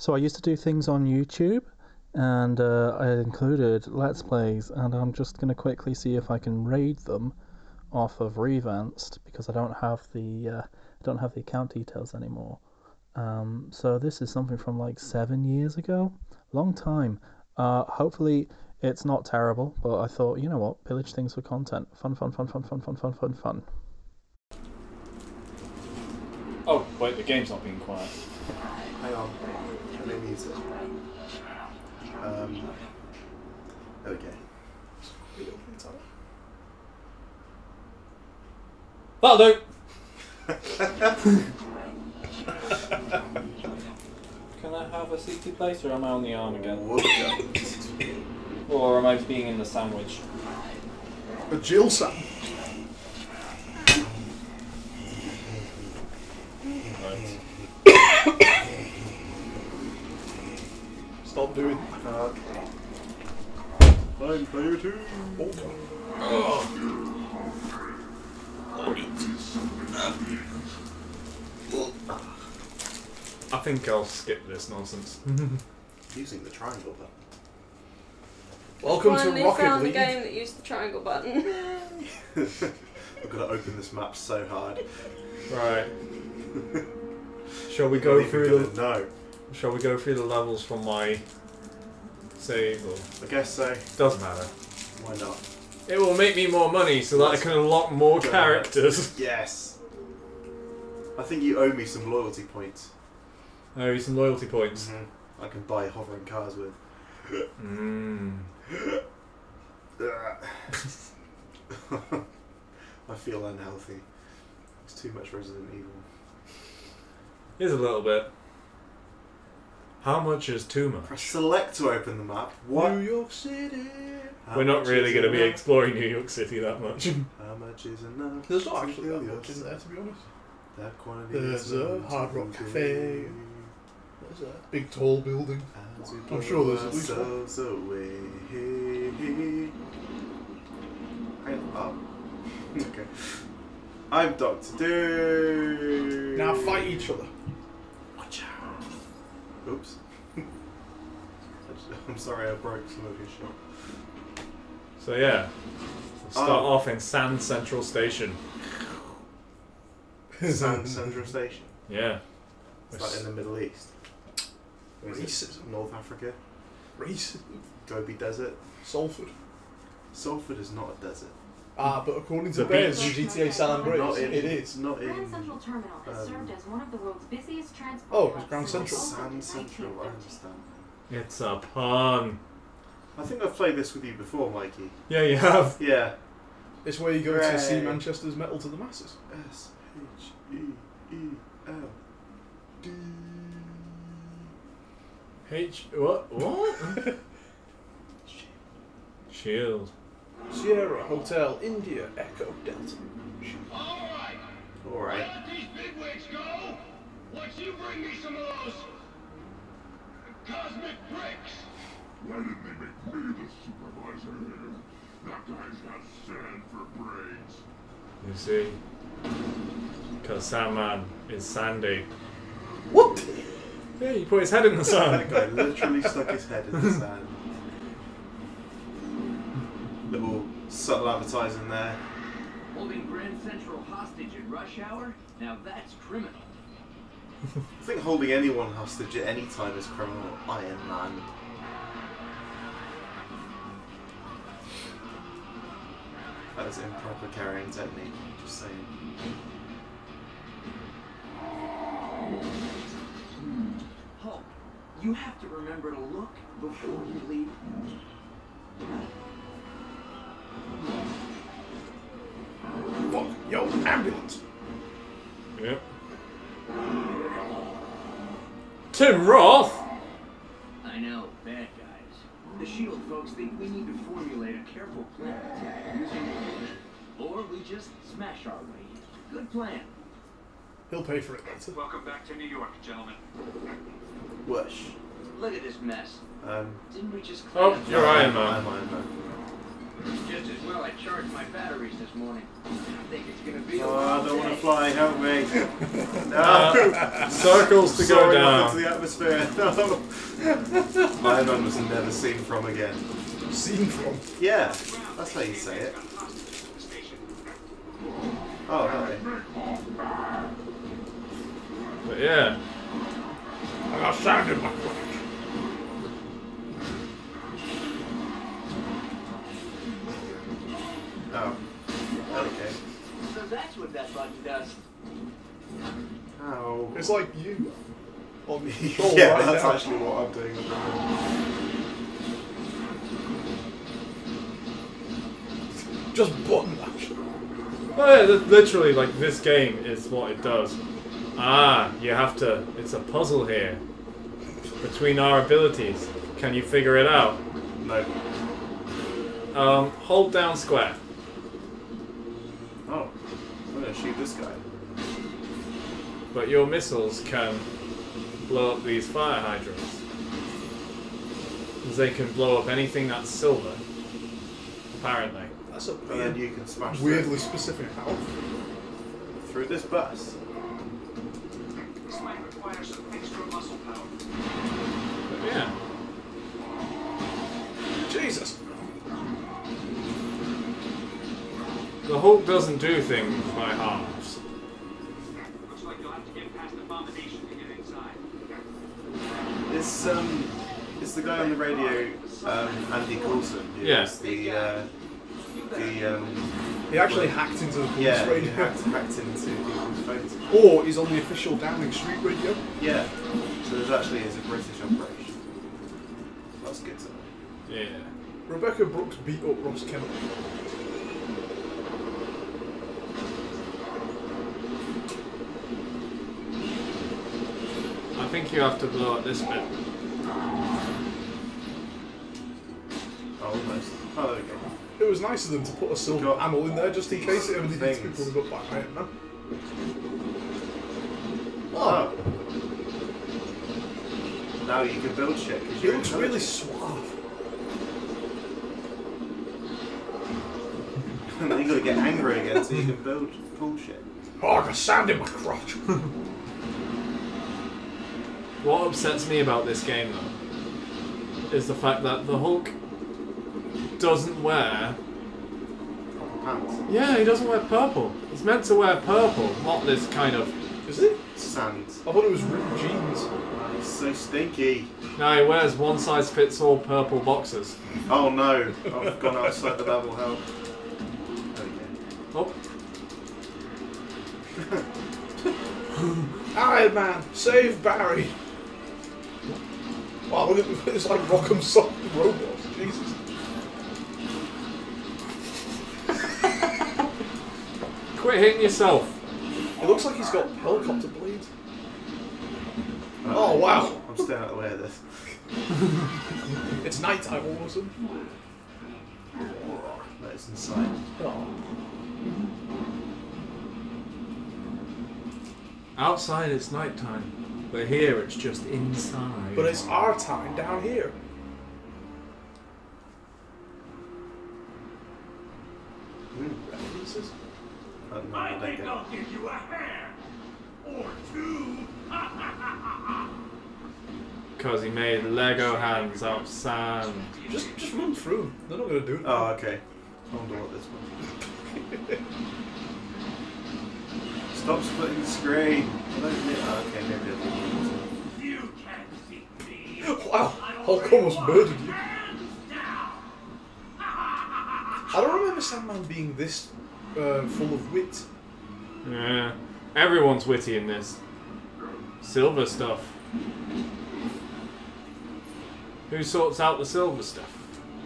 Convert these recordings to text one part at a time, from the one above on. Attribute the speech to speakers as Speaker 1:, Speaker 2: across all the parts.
Speaker 1: So I used to do things on YouTube, and uh, I included Let's Plays, and I'm just gonna quickly see if I can raid them off of Revanced because I don't have the uh, I don't have the account details anymore. Um, so this is something from like seven years ago, long time. Uh, hopefully it's not terrible, but I thought you know what, pillage things for content, fun, fun, fun, fun, fun, fun, fun, fun, fun.
Speaker 2: Oh, wait, the game's not being quiet.
Speaker 3: Hang on. Let me mute it. Um, go.
Speaker 2: That'll do! Can I have a seated place or am I on the arm again? Or am I being in the sandwich?
Speaker 4: A Jill Sam. Stop doing.
Speaker 3: Okay. Fine, player two.
Speaker 5: I think I'll skip this nonsense.
Speaker 3: Using the triangle button.
Speaker 4: Welcome
Speaker 6: Finally
Speaker 4: to Rocket
Speaker 6: found
Speaker 4: League.
Speaker 6: a game that used the triangle button.
Speaker 3: I've got to open this map so hard.
Speaker 5: right. Shall we go through
Speaker 3: gonna
Speaker 5: the
Speaker 3: know.
Speaker 5: Shall we go through the levels from my save? Or
Speaker 3: I guess so.
Speaker 5: doesn't matter.
Speaker 3: Why not?
Speaker 5: It will make me more money so that I can unlock more
Speaker 3: Go
Speaker 5: characters.
Speaker 3: Yes. I think you owe me some loyalty points.
Speaker 5: Oh, some loyalty points.
Speaker 3: Mm-hmm. I can buy hovering cars with.
Speaker 5: Mm.
Speaker 3: I feel unhealthy. It's too much Resident Evil.
Speaker 5: Here's a little bit. How much is Tuma?
Speaker 3: Press select to open the map. What?
Speaker 4: New York City.
Speaker 3: How
Speaker 5: We're not
Speaker 3: much
Speaker 5: really
Speaker 3: is
Speaker 5: going to be
Speaker 3: enough?
Speaker 5: exploring New York City that much.
Speaker 3: How much is enough?
Speaker 4: There's not
Speaker 3: to
Speaker 4: actually
Speaker 3: fill
Speaker 4: that
Speaker 3: your
Speaker 4: much in there, to be honest.
Speaker 3: That quantity
Speaker 4: There's
Speaker 3: is
Speaker 4: a
Speaker 3: known
Speaker 4: Hard
Speaker 3: to
Speaker 4: Rock
Speaker 3: be
Speaker 4: Cafe. There's a big tall building.
Speaker 3: as we
Speaker 4: I'm sure there's
Speaker 3: blow
Speaker 4: at least one.
Speaker 3: ourselves away. Hang on. Oh. okay. I'm Doctor Do.
Speaker 4: Now fight each other.
Speaker 3: Oops. I'm sorry I broke some of your shot.
Speaker 5: So yeah, we'll oh. start
Speaker 3: Oh.
Speaker 5: off in Sand Central Station.
Speaker 3: Sand Central Station.
Speaker 5: Yeah.
Speaker 3: Is that in the Middle East? Or is it
Speaker 4: Racism.
Speaker 3: North Africa?
Speaker 4: Racism.
Speaker 3: Gobi Desert?
Speaker 4: Salford.
Speaker 3: Salford is not a desert.
Speaker 4: Ah, but according to
Speaker 5: The
Speaker 4: Bears
Speaker 5: beach.
Speaker 4: in GTA San Andreas,
Speaker 3: Not in,
Speaker 4: it is.
Speaker 3: Not in.
Speaker 7: Grand Central Terminal has
Speaker 3: um,
Speaker 7: served as one of the world's busiest transport
Speaker 4: Oh, it's Grand Central.
Speaker 7: its opening
Speaker 3: Sand
Speaker 7: in
Speaker 3: Central, I understand.
Speaker 5: It's a pun.
Speaker 3: I think I've played this with you before, Mikey.
Speaker 5: Yeah, you have.
Speaker 3: Yeah.
Speaker 4: It's where you go to see Manchester's metal to the masses.
Speaker 3: S H E E L D.
Speaker 5: H. What? What? Shield.
Speaker 4: Sierra Hotel India Echo Delta.
Speaker 8: Alright,
Speaker 3: Alright.
Speaker 8: where did these bigwigs go? Once you bring me some of those cosmic bricks.
Speaker 9: Why didn't they make me the supervisor here? That guy's got sand for brains.
Speaker 5: You see? Because Sandman is sandy.
Speaker 4: What?
Speaker 5: Yeah, you put his head in the sand.
Speaker 3: That guy literally stuck his head in the sand. Little subtle advertising there.
Speaker 10: Holding Grand Central hostage at rush hour? Now that's criminal.
Speaker 3: I think holding anyone hostage at any time is criminal. Iron Man. That is improper carrying technique. Just saying.
Speaker 10: Hulk, you have to remember to look before you leave.
Speaker 4: Fuck. Yo, ambulance.
Speaker 5: Yep. Tim Roth?
Speaker 10: I know, bad guys. The SHIELD folks think we need to formulate a careful plan attack using or we just smash our way in. Good plan.
Speaker 4: He'll pay for it later.
Speaker 8: Welcome back to New York, gentlemen.
Speaker 3: Whoosh.
Speaker 10: Look at this mess.
Speaker 3: Um,
Speaker 10: Didn't we just
Speaker 5: Oh,
Speaker 10: clean up
Speaker 5: you're
Speaker 10: the-
Speaker 5: Iron Man.
Speaker 3: I'm Iron Man.
Speaker 10: Just as well I charged my batteries this morning. I think it's gonna be a
Speaker 3: Oh, I don't want to fly. Help me. No.
Speaker 5: Uh, circles to go
Speaker 3: Soaring
Speaker 5: down.
Speaker 3: off into the atmosphere. No. Iron Man was never seen from again.
Speaker 4: Seen from.
Speaker 3: Yeah, that's how you say it. Oh, hello.
Speaker 5: But yeah,
Speaker 4: I got sand in my
Speaker 10: what that button does.
Speaker 3: Ow.
Speaker 4: It's like you. On the control
Speaker 3: yeah,
Speaker 4: right
Speaker 3: that's
Speaker 4: now.
Speaker 3: actually what I'm doing. at the moment.
Speaker 4: Just button mash.
Speaker 5: well, yeah, literally, like this game is what it does. Ah, you have to. It's a puzzle here between our abilities. Can you figure it out?
Speaker 3: No.
Speaker 5: Um, hold down square.
Speaker 3: I'm gonna shoot this guy.
Speaker 5: But your missiles can blow up these fire hydrants. They can blow up anything that's silver. Apparently.
Speaker 4: That's a
Speaker 3: And then you can smash
Speaker 4: weirdly
Speaker 3: through,
Speaker 4: specific how.
Speaker 3: through this bus.
Speaker 8: This might require some extra muscle power.
Speaker 5: But yeah. The Hulk doesn't do things by halves.
Speaker 8: Looks like you'll have to get past abomination to get inside.
Speaker 3: Is um, is the guy on the radio um, Andy Coulson? who
Speaker 5: Yeah.
Speaker 3: The uh, the um,
Speaker 4: He actually hacked into the police
Speaker 3: yeah, he
Speaker 4: radio.
Speaker 3: hacked, hacked into people's phones.
Speaker 4: Or he's on the official Downing Street radio.
Speaker 3: Yeah. So there's actually is a British operation. That's good to know.
Speaker 5: Yeah.
Speaker 4: Rebekah Brooks beat up Ross Kemp.
Speaker 5: Think you have to blow up this bit.
Speaker 3: Oh, almost. Oh, there we go.
Speaker 4: It was nice of them to put a silver
Speaker 3: Got
Speaker 4: panel in there just in case it ever needed to be
Speaker 3: things.
Speaker 4: pulled up by Iron Man.
Speaker 3: Oh. Now you can build shit. 'cause
Speaker 4: He
Speaker 3: you're
Speaker 4: looks really
Speaker 3: intelligent.
Speaker 4: suave.
Speaker 3: And then you gotta get angry again so you can build bullshit.
Speaker 4: Oh, I got sand in my crotch.
Speaker 5: What upsets me about this game, though, is the fact that the Hulk doesn't wear.
Speaker 3: Pants.
Speaker 5: Yeah, he doesn't wear purple. He's meant to wear purple, not this kind of.
Speaker 4: Is it?
Speaker 3: Sand.
Speaker 4: I thought it was ripped jeans.
Speaker 3: He's so stinky.
Speaker 5: No, he wears one size fits all purple boxers.
Speaker 3: Oh no, I've gone outside the level help. There we
Speaker 5: Oh,
Speaker 4: Iron Man, save Barry. Wow, look at it's like Rock'em Sock robots. Jesus.
Speaker 5: quit hitting yourself.
Speaker 4: It looks like he's got helicopter blades. Oh, wow.
Speaker 3: I'm staying out of the way of this.
Speaker 4: It's nighttime all of a sudden.
Speaker 3: That is inside.
Speaker 4: Oh.
Speaker 5: Outside it's nighttime, but here it's just inside.
Speaker 4: But it's our time down here. References?
Speaker 3: I don't know
Speaker 8: I
Speaker 3: how they
Speaker 8: think. I'll give you a hand. Or two.
Speaker 5: Because he made Lego hands out of sand.
Speaker 4: Just just run through. They're not gonna do it.
Speaker 3: Oh, okay. I wonder what this one. Stop splitting the screen. I don't think- oh, okay, maybe I'll
Speaker 8: You can't see me.
Speaker 4: Wow, Hulk almost murdered you. I don't remember Sandman being this uh, full of wit.
Speaker 5: Yeah. Everyone's witty in this. Silver stuff. Who sorts out the silver stuff?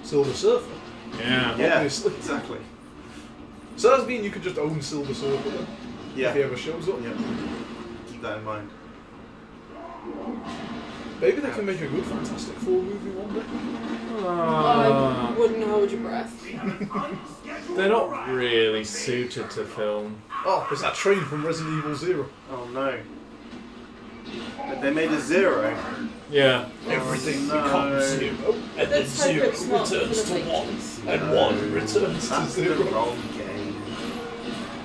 Speaker 4: Silver Surfer.
Speaker 5: Yeah.
Speaker 3: Yeah,
Speaker 4: Obviously.
Speaker 3: exactly.
Speaker 4: So does that mean you could just own Silver Surfer then?
Speaker 3: Yeah.
Speaker 4: If he ever shows up?
Speaker 3: Yep. Keep that in mind.
Speaker 4: Maybe they can make a good Fantastic Four movie one day.
Speaker 6: I wouldn't hold your breath.
Speaker 5: they're not really suited to film.
Speaker 4: Oh, it's that train from Resident Evil Zero.
Speaker 3: Oh no. But they made a zero.
Speaker 5: Yeah.
Speaker 4: Everything oh,
Speaker 3: no.
Speaker 4: becomes zero, and then
Speaker 6: Let's
Speaker 4: zero returns to one, and one returns to
Speaker 3: That's the
Speaker 4: zero.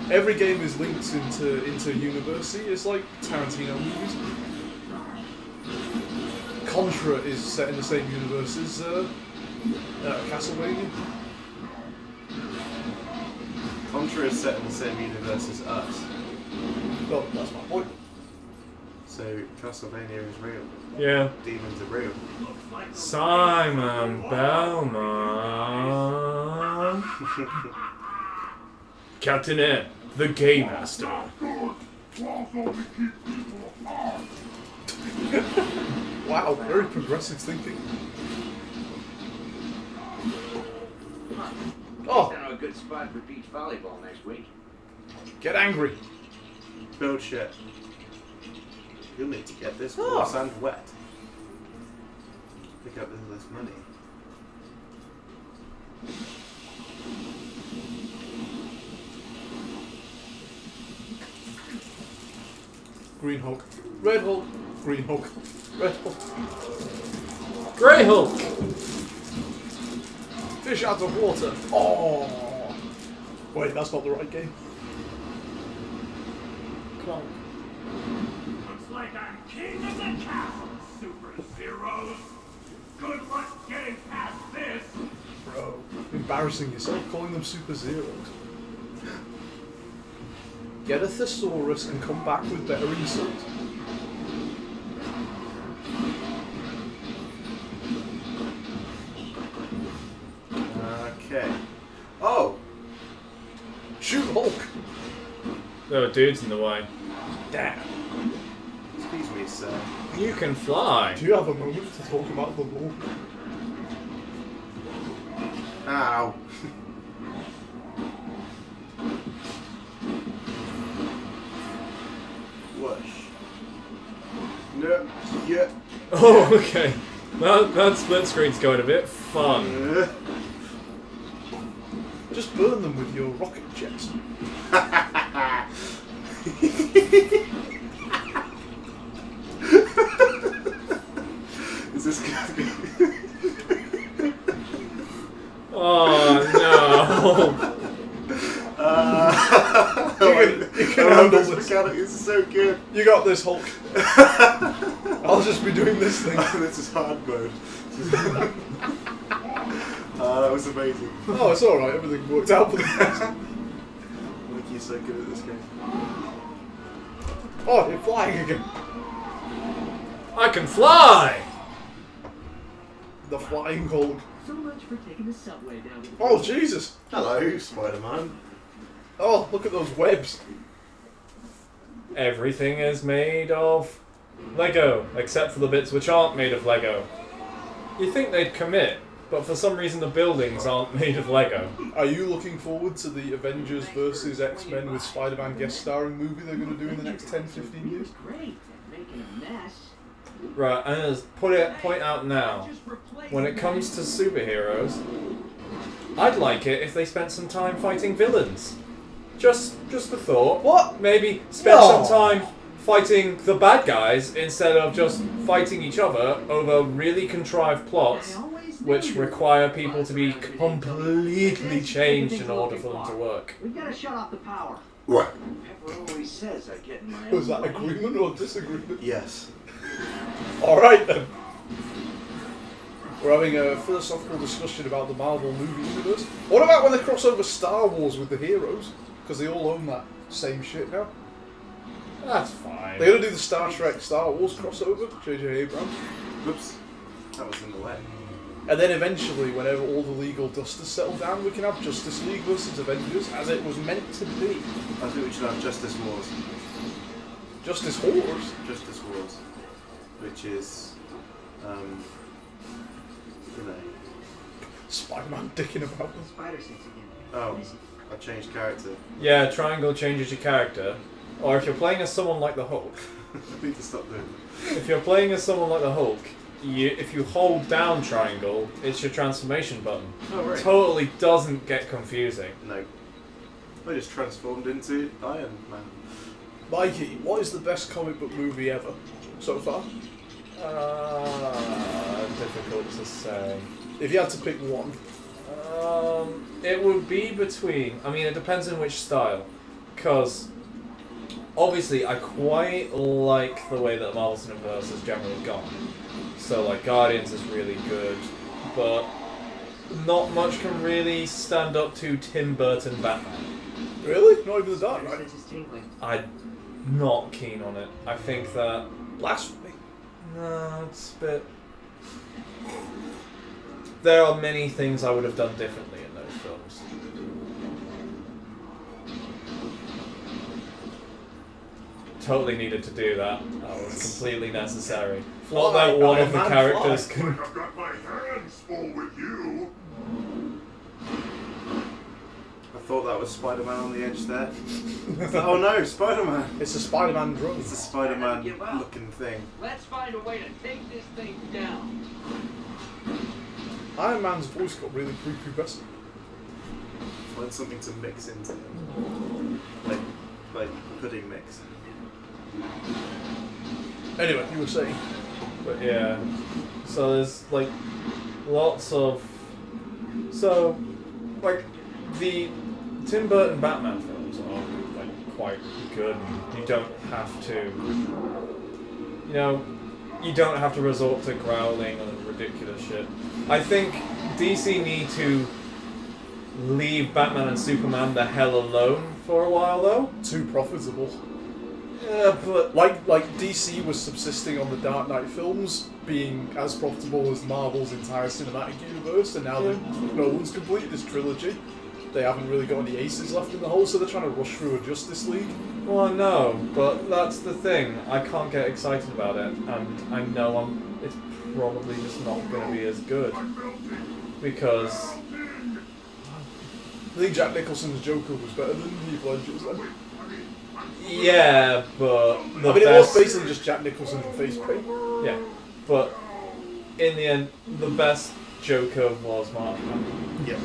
Speaker 3: Wrong game.
Speaker 4: Every game is linked into into university. It's like Tarantino movies. Contra is set in the same universe as uh, uh, Castlevania.
Speaker 3: Contra is set in the same universe as us.
Speaker 4: Well, that's my point.
Speaker 3: So Castlevania is real.
Speaker 5: Yeah.
Speaker 3: Demons are real.
Speaker 5: Simon Belmont. Captain N, the Game Master.
Speaker 4: Wow, very progressive thinking. Oh,
Speaker 10: Down to a good spot for beach volleyball next week.
Speaker 4: get angry.
Speaker 3: Build shit. You'll need to get this
Speaker 4: Oh.
Speaker 3: coarse and wet. Pick up all this money.
Speaker 4: Green Hulk. Red Hulk. Green Hulk. Red Hulk.
Speaker 5: Grey Hulk.
Speaker 4: Fish out of water. Oh. Wait, that's not the right game.
Speaker 6: Clonk.
Speaker 8: Looks like I'm king of the castle, Super Zeros. Good luck getting past this.
Speaker 4: Bro, embarrassing yourself calling them Super Zeros. Get a thesaurus and come back with better insults.
Speaker 3: Okay. Oh!
Speaker 4: Shoot Hulk!
Speaker 5: There were dudes in the way.
Speaker 4: Damn.
Speaker 3: Excuse me, sir.
Speaker 5: You can fly.
Speaker 4: Do you have a moment to talk about the law?
Speaker 3: Ow! Whoosh. No. Yeah.
Speaker 5: Oh, okay. That, that split screen's going a bit fun.
Speaker 3: Uh,
Speaker 4: Just burn them with your rocket jets.
Speaker 3: Is this good?
Speaker 5: Oh no.
Speaker 3: Uh,
Speaker 4: You can- you can
Speaker 3: I love
Speaker 4: handle
Speaker 3: this
Speaker 4: this.
Speaker 3: mechanic. This is so good.
Speaker 4: You got this, Hulk. I'll be doing this thing.
Speaker 3: so this is hard mode. uh, that was amazing.
Speaker 4: Oh, it's alright, everything worked out for the best.
Speaker 3: Mickey's so good at this game.
Speaker 4: Oh, you're flying again.
Speaker 5: I can fly.
Speaker 4: The flying Hulk.
Speaker 10: So much for taking the subway down the
Speaker 4: Oh, Jesus.
Speaker 3: Hello, Spider-Man.
Speaker 4: Oh, look at those webs.
Speaker 5: Everything is made of Lego, except for the bits which aren't made of Lego. You think they'd commit, but for some reason the buildings aren't made of Lego.
Speaker 4: Are you looking forward to the Avengers versus X-Men with Spider-Man guest starring movie they're going to do in the next 10, 15 years?
Speaker 10: Great at making a mess.
Speaker 5: Right, and as put it point out now, when it comes to superheroes, I'd like it if they spent some time fighting villains. Just just a thought.
Speaker 4: What?
Speaker 5: Maybe spend
Speaker 4: No.
Speaker 5: some time fighting the bad guys instead of just fighting each other over really contrived plots which require people to be completely changed in order for them to work.
Speaker 10: We've got to shut off the power.
Speaker 3: What?
Speaker 10: Pepper always says I get my
Speaker 4: Was that agreement or disagreement?
Speaker 3: Yes.
Speaker 4: Alright then. We're having a philosophical discussion about the Marvel movie universe. What about when they cross over Star Wars with the heroes? Because they all own that same shit now.
Speaker 5: That's fine.
Speaker 4: They're gonna do the Star Trek Star Wars crossover, J.J. Abrams.
Speaker 3: Whoops. That was in the way.
Speaker 4: And then eventually, whenever all the legal dust has settled down, we can have Justice League versus Avengers as it was meant to be.
Speaker 3: I think we should have Justice Wars.
Speaker 4: Justice Wars.
Speaker 3: Justice Wars. Which is, um, you know.
Speaker 4: Spider-Man dicking about.
Speaker 10: Spider sense again.
Speaker 3: Oh, I changed character.
Speaker 5: Yeah, triangle changes your character. Or if you're playing as someone like the Hulk,
Speaker 3: I need to stop doing
Speaker 5: if you're playing as someone like the Hulk, you, if you hold down triangle, it's your transformation button.
Speaker 3: Oh, right.
Speaker 5: Totally doesn't get confusing.
Speaker 3: No. I just transformed into Iron Man.
Speaker 4: Mikey, what is the best comic book movie ever? so far?
Speaker 5: Uh, difficult to say.
Speaker 4: If you had to pick one,
Speaker 5: Um, it would be between. I mean, it depends on which style, because obviously I quite like the way that Marvel Cineverse has generally gone. So like Guardians is really good, but not much can really stand up to Tim Burton Batman.
Speaker 4: really, not even the Dark Knight.
Speaker 5: I'm not keen on it. I think that
Speaker 4: Blasphemy.
Speaker 5: no, it's a bit. There are many things I would have done differently Totally needed to do that. That was completely necessary. Not
Speaker 4: Fly,
Speaker 5: that one
Speaker 4: Iron
Speaker 5: of the characters
Speaker 4: fly.
Speaker 5: can.
Speaker 9: I've got my hands full with you.
Speaker 3: I thought that was Spider-Man on the edge there. oh no, Spider-Man!
Speaker 4: It's a Spider-Man drone.
Speaker 3: It's a Spider-Man looking thing.
Speaker 10: Let's find a way to take this thing down.
Speaker 4: Iron Man's voice got really prepubescent.
Speaker 3: Find something to mix into them. Like, like pudding mix.
Speaker 4: Anyway, you were saying.
Speaker 5: But yeah. So there's like lots of. So, like, the Tim Burton Batman films are like quite good. You don't have to. You know, you don't have to resort to growling and ridiculous shit. I think DC need to leave Batman and Superman the hell alone for a while, though.
Speaker 4: Too profitable.
Speaker 5: Yeah, but
Speaker 4: Like like DC was subsisting on the Dark Knight films being as profitable as Marvel's entire cinematic universe, and now that Nolan's completed this trilogy, they haven't really got any aces left in the hole, so they're trying to rush through a Justice League.
Speaker 5: Well, no, but that's the thing. I can't get excited about it, and I know I'm. It's probably just not going to be as good because
Speaker 4: I think Jack Nicholson's Joker was better than Heath Ledger's. Then.
Speaker 5: Yeah, but the
Speaker 4: I mean, it
Speaker 5: best.
Speaker 4: was basically just Jack Nicholson's face paint.
Speaker 5: yeah, but in the end, the best Joker was Mark. Hamill.
Speaker 4: Yeah.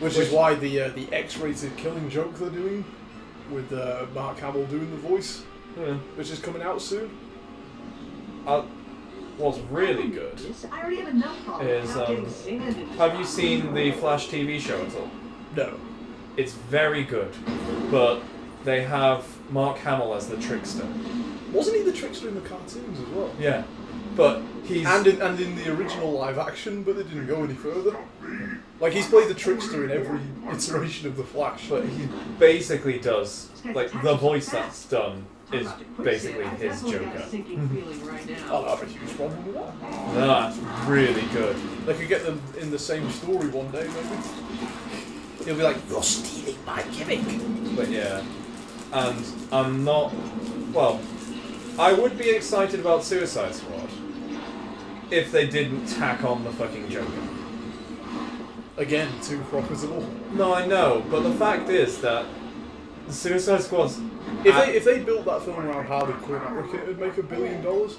Speaker 4: Which, is why the uh, the X-rated Killing Joke they're doing, with uh, Mark Hamill doing the voice,
Speaker 5: Yeah.
Speaker 4: which is coming out soon.
Speaker 5: Uh, what's really good
Speaker 7: I already have enough problems
Speaker 5: is
Speaker 7: without
Speaker 5: um,
Speaker 7: getting sand in
Speaker 5: have you seen the Flash TV show at all?
Speaker 4: No.
Speaker 5: It's very good, but they have Mark Hamill as the trickster.
Speaker 4: Wasn't he the trickster in the cartoons as well?
Speaker 5: Yeah, but he's
Speaker 4: And in, and in the original live action, but they didn't go any further. Like he's played the trickster in every iteration of the Flash.
Speaker 5: but he basically does like the voice that's done is basically his Joker.
Speaker 4: I'll have a huge problem with that.
Speaker 5: That's really good.
Speaker 4: They could get them in the same story one day, maybe. He'll be like, "You're stealing my gimmick."
Speaker 5: But yeah, and I'm not. Well, I would be excited about Suicide Squad if they didn't tack on the fucking Joker.
Speaker 4: Again, too profitable.
Speaker 5: No, I know, but the fact is that the Suicide Squad's.
Speaker 4: If they if they built that film around Harley Quinn, I reckon it would make a billion dollars.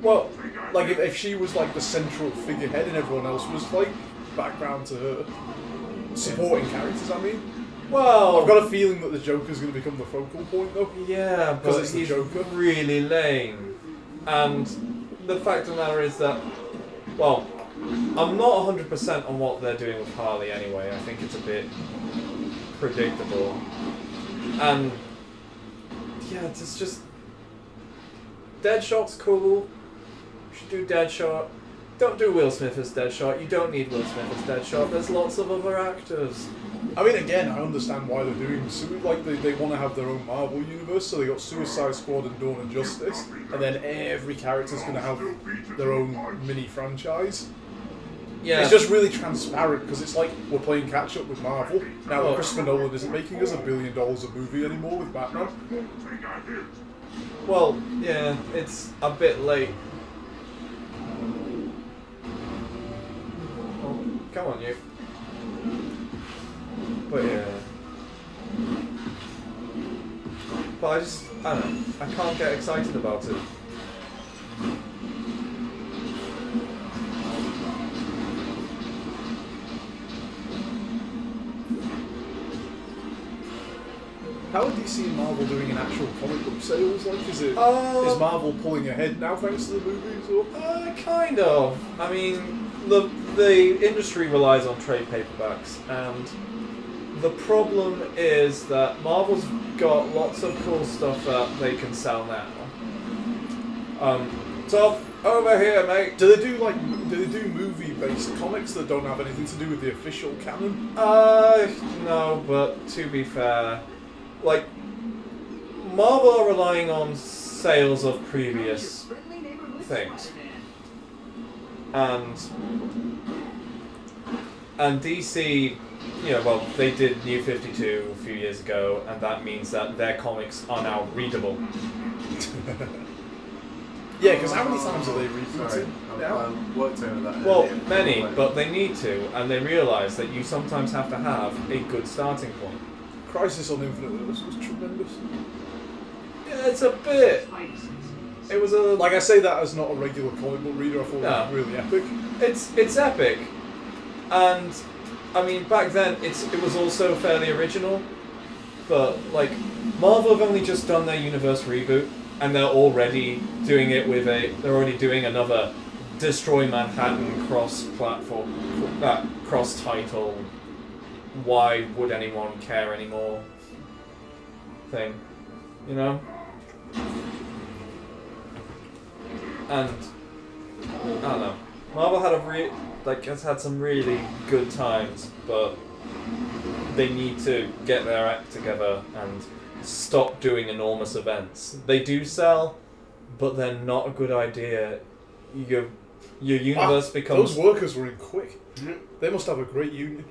Speaker 5: well,
Speaker 4: Like if, if she was like the central figurehead and everyone else was like background to her, supporting characters. I mean,
Speaker 5: well,
Speaker 4: I've got a feeling that the Joker's going to become the focal point though.
Speaker 5: Yeah, because
Speaker 4: it's the
Speaker 5: he's
Speaker 4: Joker.
Speaker 5: really lame. And the fact of the matter is that, well, I'm not 100% on what they're doing with Harley anyway. I think it's a bit predictable. And, yeah, it's just. Deadshot's cool. You should do Deadshot. Don't do Will Smith as Deadshot. You don't need Will Smith as Deadshot. There's lots of other actors.
Speaker 4: I mean, again, I understand why they're doing sui- like they, they want to have their own Marvel universe, so they got Suicide Squad and Dawn of Justice, and then every character's going to have their own mini franchise.
Speaker 5: Yeah.
Speaker 4: It's just really transparent because it's like we're playing catch up with Marvel now.
Speaker 5: Oh.
Speaker 4: Christopher Nolan isn't making us a billion dollars a movie anymore with Batman.
Speaker 5: Well, yeah, it's a bit late. Oh, come on, you. But yeah. But I just, I don't know, I can't get excited about it.
Speaker 4: How are DC and Marvel doing in actual comic book sales? Like, is it
Speaker 5: Uh,
Speaker 4: is Marvel pulling ahead now thanks to the movies? Or
Speaker 5: Uh, kind of. I mean, the the industry relies on trade paperbacks, and the problem is that Marvel's got lots of cool stuff that they can sell now. Um, Top, over here, mate.
Speaker 4: do they do like do they do movie based comics that don't have anything to do with the official canon?
Speaker 5: Uh, no, but to be fair, like, Marvel are relying on sales of previous things. and and DC, you know, well, they did New Fifty Two a few years ago, and that means that their comics are now readable.
Speaker 4: Yeah, because how many times have they
Speaker 3: Sorry. I've
Speaker 4: now?
Speaker 3: um, worked over that.
Speaker 5: Well,
Speaker 3: earlier.
Speaker 5: many, but they need to, and they realise that you sometimes have to have a good starting point.
Speaker 4: Crisis on Infinite Earths was tremendous.
Speaker 5: Yeah, it's a bit. It was a
Speaker 4: Like I say that as not a regular comic book reader, I thought
Speaker 5: No.
Speaker 4: it was really epic.
Speaker 5: it's it's epic, and I mean back then it's it was also fairly original, but like Marvel have only just done their universe reboot, and they're already doing it with a they're already doing another Destroy Manhattan cross platform, uh, cross title. Why would anyone care anymore? Thing, you know. And I don't know. Marvel had a re- like has had some really good times, but they need to get their act together and stop doing enormous events. They do sell, but they're not a good idea. Your your universe
Speaker 4: Ah,
Speaker 5: becomes
Speaker 4: Those workers were in quick. They must have a great union.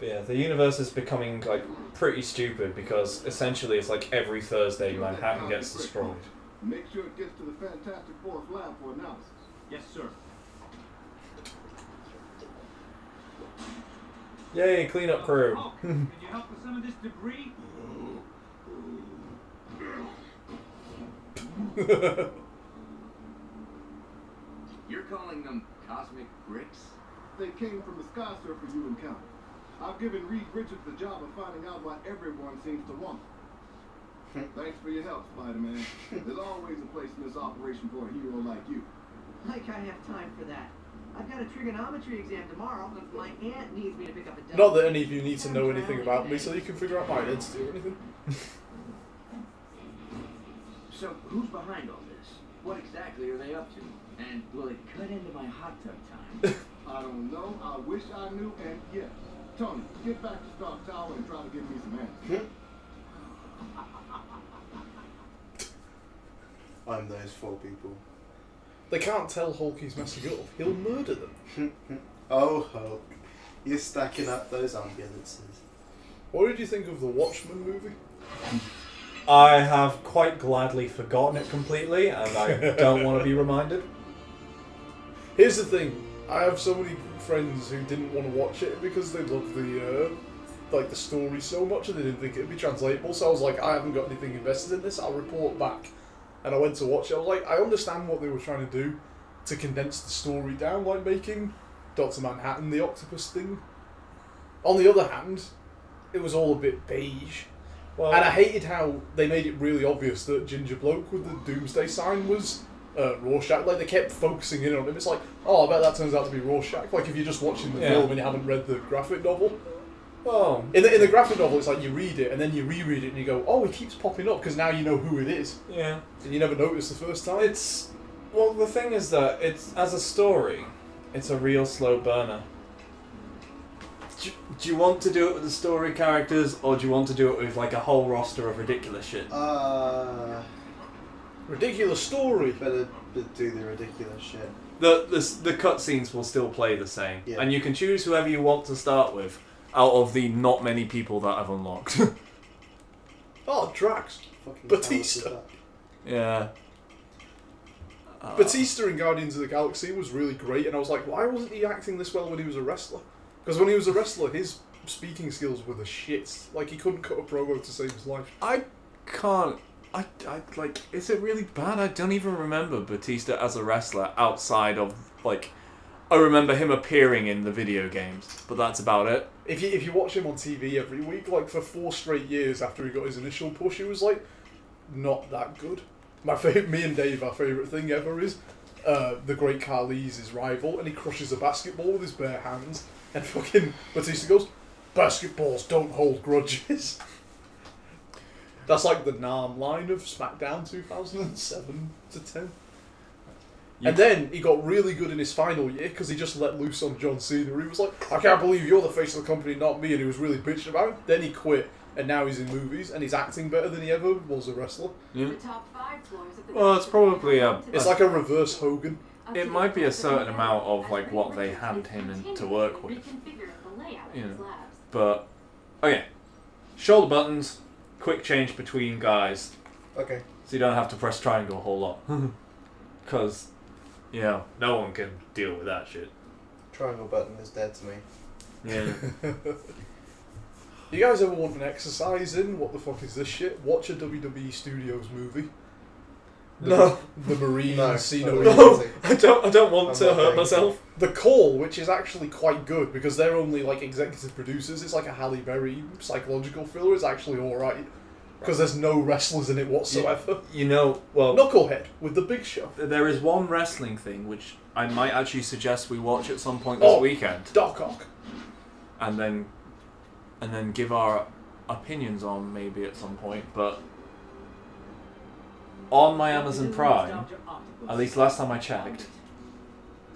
Speaker 5: yeah. The universe is becoming like pretty stupid because essentially it's like every Thursday Manhattan gets destroyed.
Speaker 9: Make sure it gets to the Fantastic Four's lab for analysis.
Speaker 10: Yes, sir.
Speaker 5: Yay, cleanup crew.
Speaker 8: Oh, can you help with some of this debris?
Speaker 10: You're calling them cosmic bricks?
Speaker 9: They came from the sky surfer you encountered. I've given Reed Richards the job of finding out what everyone seems to want. Thanks for your help, Spider-Man. There's always a place in this operation for a hero like you.
Speaker 7: Like I have time for that. I've got a trigonometry exam tomorrow, but my aunt needs me to pick up a dozen.
Speaker 4: Not that any of you need to know anything about me, so you can figure out my identity or anything.
Speaker 10: So, who's behind all this? What exactly are they up to? And will it cut into my hot tub time?
Speaker 9: I don't know. I wish I knew, and yes. Tony, get back to Stark Tower and try to give me some answers.
Speaker 3: I'm those four people.
Speaker 4: They can't tell Hulk he's messing up. He'll murder them.
Speaker 3: oh, Hulk. You're stacking up those ambulances.
Speaker 4: What did you think of the Watchmen movie?
Speaker 5: I have quite gladly forgotten it completely, and I don't want to be reminded.
Speaker 4: Here's the thing. I have so many friends who didn't want to watch it because they loved the uh, like the story so much and they didn't think it'd be translatable. So I was like, I haven't got anything invested in this. I'll report back. And I went to watch it. I was like, I understand what they were trying to do to condense the story down, like making Doctor Manhattan the octopus thing. On the other hand, it was all a bit beige.
Speaker 5: Well,
Speaker 4: And I hated how they made it really obvious that Ginger Bloke with the Doomsday sign was uh, Rorschach. Like they kept focusing in on him. It's like, oh, I bet that turns out to be Rorschach. Like if you're just watching the
Speaker 5: Yeah.
Speaker 4: film and you haven't read the graphic novel.
Speaker 5: Well,
Speaker 4: In the in the graphic novel, it's like you read it and then you reread it and you go, oh, he keeps popping up because now you know who it is,
Speaker 5: yeah.
Speaker 4: and you never noticed the first time.
Speaker 5: It's well, the thing is that it's as a story, it's a real slow burner. Do, do you want to do it with the story characters, or do you want to do it with like a whole roster of ridiculous shit?
Speaker 3: Uh,
Speaker 4: Ridiculous story.
Speaker 3: better do the ridiculous shit.
Speaker 5: The the s- the cutscenes will still play the same,
Speaker 3: Yeah.
Speaker 5: and you can choose whoever you want to start with out of the not many people that I've unlocked.
Speaker 4: Oh, Drax.
Speaker 3: Fucking
Speaker 4: Batista.
Speaker 5: yeah. Uh,
Speaker 4: Batista in Guardians of the Galaxy was really great, and I was like, why wasn't he acting this well when he was a wrestler? Because when he was a wrestler, his speaking skills were the shit. Like he couldn't cut a promo to save his life.
Speaker 5: I can't. I, I like. Is it really bad? I don't even remember Batista as a wrestler outside of like I remember him appearing in the video games, but that's about it.
Speaker 4: If you if you watch him on TV every week, like for four straight years after he got his initial push, he was like not that good. My favorite, me and Dave, our favorite thing ever is uh, the Great Khali's his rival, and he crushes a basketball with his bare hands, and fucking Batista goes, "Basketballs don't hold grudges." That's like the Nam line of SmackDown 2007 to 10.
Speaker 5: You-
Speaker 4: and then he got really good in his final year because he just let loose on John Cena. He was like, I can't believe you're the face of the company, not me. And he was really bitching about it. Then he quit, and now he's in movies, and he's acting better than he ever was a wrestler.
Speaker 5: Yeah.
Speaker 6: The top five floors of the
Speaker 5: Well, it's probably um, a-
Speaker 4: It's like a reverse Hogan.
Speaker 5: It might be a certain amount of like what they hand him in to work with. You know. But okay, shoulder buttons, quick change between guys,
Speaker 4: Okay.
Speaker 5: so you don't have to press triangle a whole lot. Because, you know, no one can deal with that shit.
Speaker 3: Triangle button is dead to me.
Speaker 5: Yeah.
Speaker 4: You guys ever want an exercise in? What the fuck is this shit? Watch a WWE Studios movie. The,
Speaker 5: No.
Speaker 4: The Marine
Speaker 3: No,
Speaker 4: Cena
Speaker 3: no.
Speaker 5: no, I don't. I don't want
Speaker 3: I'm
Speaker 5: to hurt
Speaker 3: going
Speaker 5: myself.
Speaker 4: The Call, which is actually quite good because they're only like executive producers. It's like a Halle Berry psychological thriller. It's actually all right because there's no wrestlers in it whatsoever.
Speaker 5: You know, well,
Speaker 4: Knucklehead with the Big Show.
Speaker 5: there is one wrestling thing which I might actually suggest we watch at some point this
Speaker 4: Oh.
Speaker 5: weekend,
Speaker 4: Doc Ock.
Speaker 5: and then, and then give our opinions on maybe at some point. But on my Amazon Prime, at least last time I checked,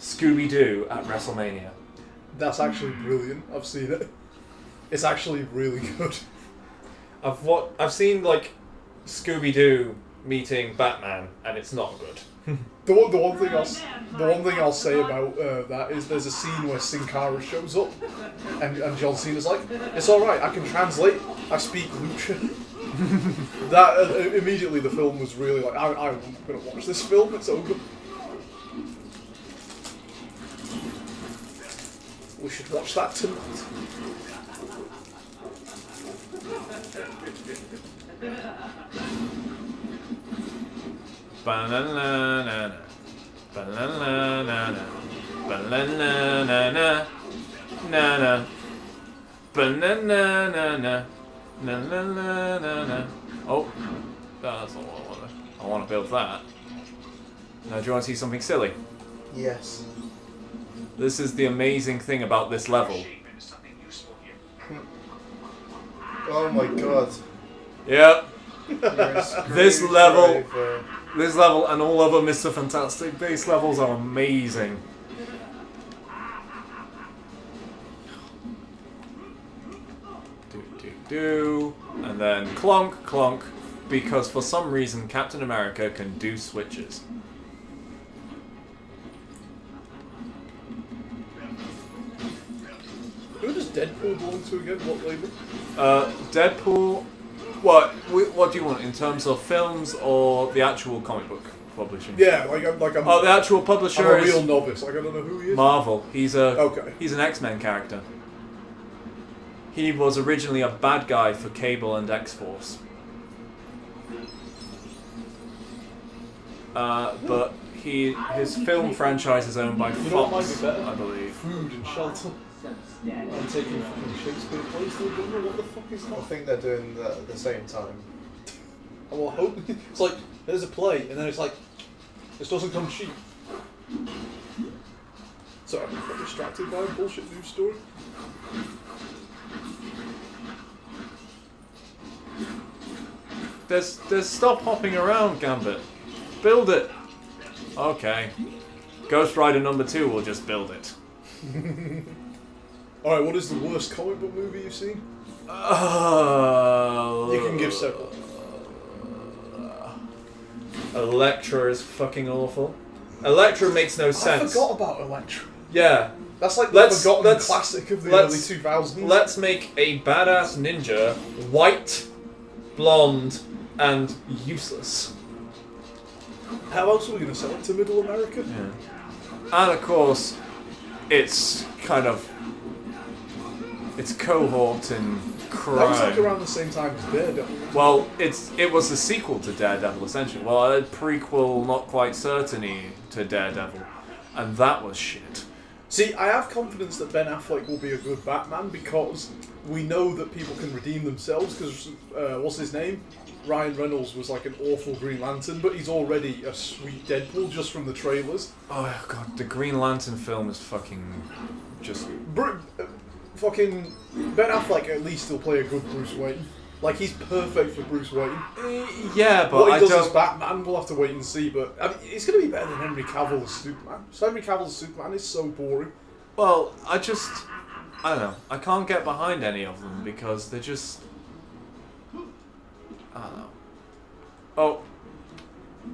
Speaker 5: Scooby Doo at WrestleMania.
Speaker 4: That's actually brilliant. I've seen it. It's actually really good.
Speaker 5: I've what I've seen like Scooby Doo meeting Batman, and it's not good.
Speaker 4: The one, the one thing I'll, s- the one thing I'll say about uh, that is there's a scene where Sin Cara shows up, and, and John Cena's like, "It's all right, I can translate. I speak lucha." that uh, immediately the film was really like, I, I'm gonna watch this film. It's so good. We should watch that tonight.
Speaker 5: Ba-la-la-la-la. Ba-la-la-la-la. Ba-la-la-la-la. Na-na. Ba-na-na-na-na. Na-la-la-la-la. Oh, that's what I want. I want to build that. Now, do you want to see something silly?
Speaker 3: Yes.
Speaker 5: This is the amazing thing about this level.
Speaker 3: Oh my god.
Speaker 5: Yep. This level-
Speaker 3: driver.
Speaker 5: This level and all other Mr. Fantastic base levels are amazing. Do, do, do. And then clonk, clonk. Because for some reason Captain America can do switches.
Speaker 4: Who does Deadpool belong to again? What label?
Speaker 5: Uh, Deadpool. What? What do you want in terms of films or the actual comic book publishing?
Speaker 4: Yeah, like I'm like I'm,
Speaker 5: Oh, the actual publisher
Speaker 4: I'm
Speaker 5: publisher
Speaker 4: a real
Speaker 5: is
Speaker 4: novice. Like I don't know who he is.
Speaker 5: Marvel. He's a
Speaker 4: Okay.
Speaker 5: he's an X Men character. He was originally a bad guy for Cable and X Force. Uh, but he his film franchise is owned by
Speaker 4: You know what might
Speaker 5: Fox,
Speaker 4: be better?
Speaker 5: I believe.
Speaker 4: Food and shelter. I'm taking fucking Shakespeare plays to the jungle. What the fuck is
Speaker 3: I
Speaker 4: that?
Speaker 3: think they're doing that at the same time.
Speaker 4: I will hope it's like there's a play, and then it's like this doesn't come cheap. Sorry, I'm got distracted by a bullshit news story.
Speaker 5: There's there's stuff hopping around, Gambit. Build it. Okay. Ghost Rider number two will just build it.
Speaker 4: All right, what is the worst comic book movie you've seen?
Speaker 5: Uh,
Speaker 4: You can give several.
Speaker 5: Elektra is fucking awful. Elektra makes no sense.
Speaker 4: I
Speaker 5: sense.
Speaker 4: forgot about Elektra.
Speaker 5: Yeah.
Speaker 4: That's like
Speaker 5: Let's-
Speaker 4: the forgotten
Speaker 5: let's-
Speaker 4: classic of the
Speaker 5: let's-
Speaker 4: early 2000s.
Speaker 5: Let's make a badass ninja white, blonde, and useless.
Speaker 4: How else are we going to sell it to Middle America?
Speaker 5: And of course, it's kind of it's cohort in crime.
Speaker 4: That was like around the same time as Daredevil.
Speaker 5: Well, it's it was the sequel to Daredevil essentially. Well, a prequel, not quite certainty to Daredevil, and that was shit.
Speaker 4: See, I have confidence that Ben Affleck will be a good Batman because we know that people can redeem themselves. Because uh, what's his name? Ryan Reynolds was like an awful Green Lantern, but he's already a sweet Deadpool just from the trailers.
Speaker 5: Oh god, the Green Lantern film is fucking just.
Speaker 4: Uh, fucking Ben Affleck at least will play a good Bruce Wayne. Like he's perfect for Bruce Wayne.
Speaker 5: Eh, yeah, but
Speaker 4: what he
Speaker 5: I
Speaker 4: does
Speaker 5: don't.
Speaker 4: as Batman, we'll have to wait and see. But I mean, it's going to be better than Henry Cavill as Superman. So Henry Cavill as Superman is so boring.
Speaker 5: Well, I just. I don't know. I can't get behind any of them because they're just. I don't know. Oh,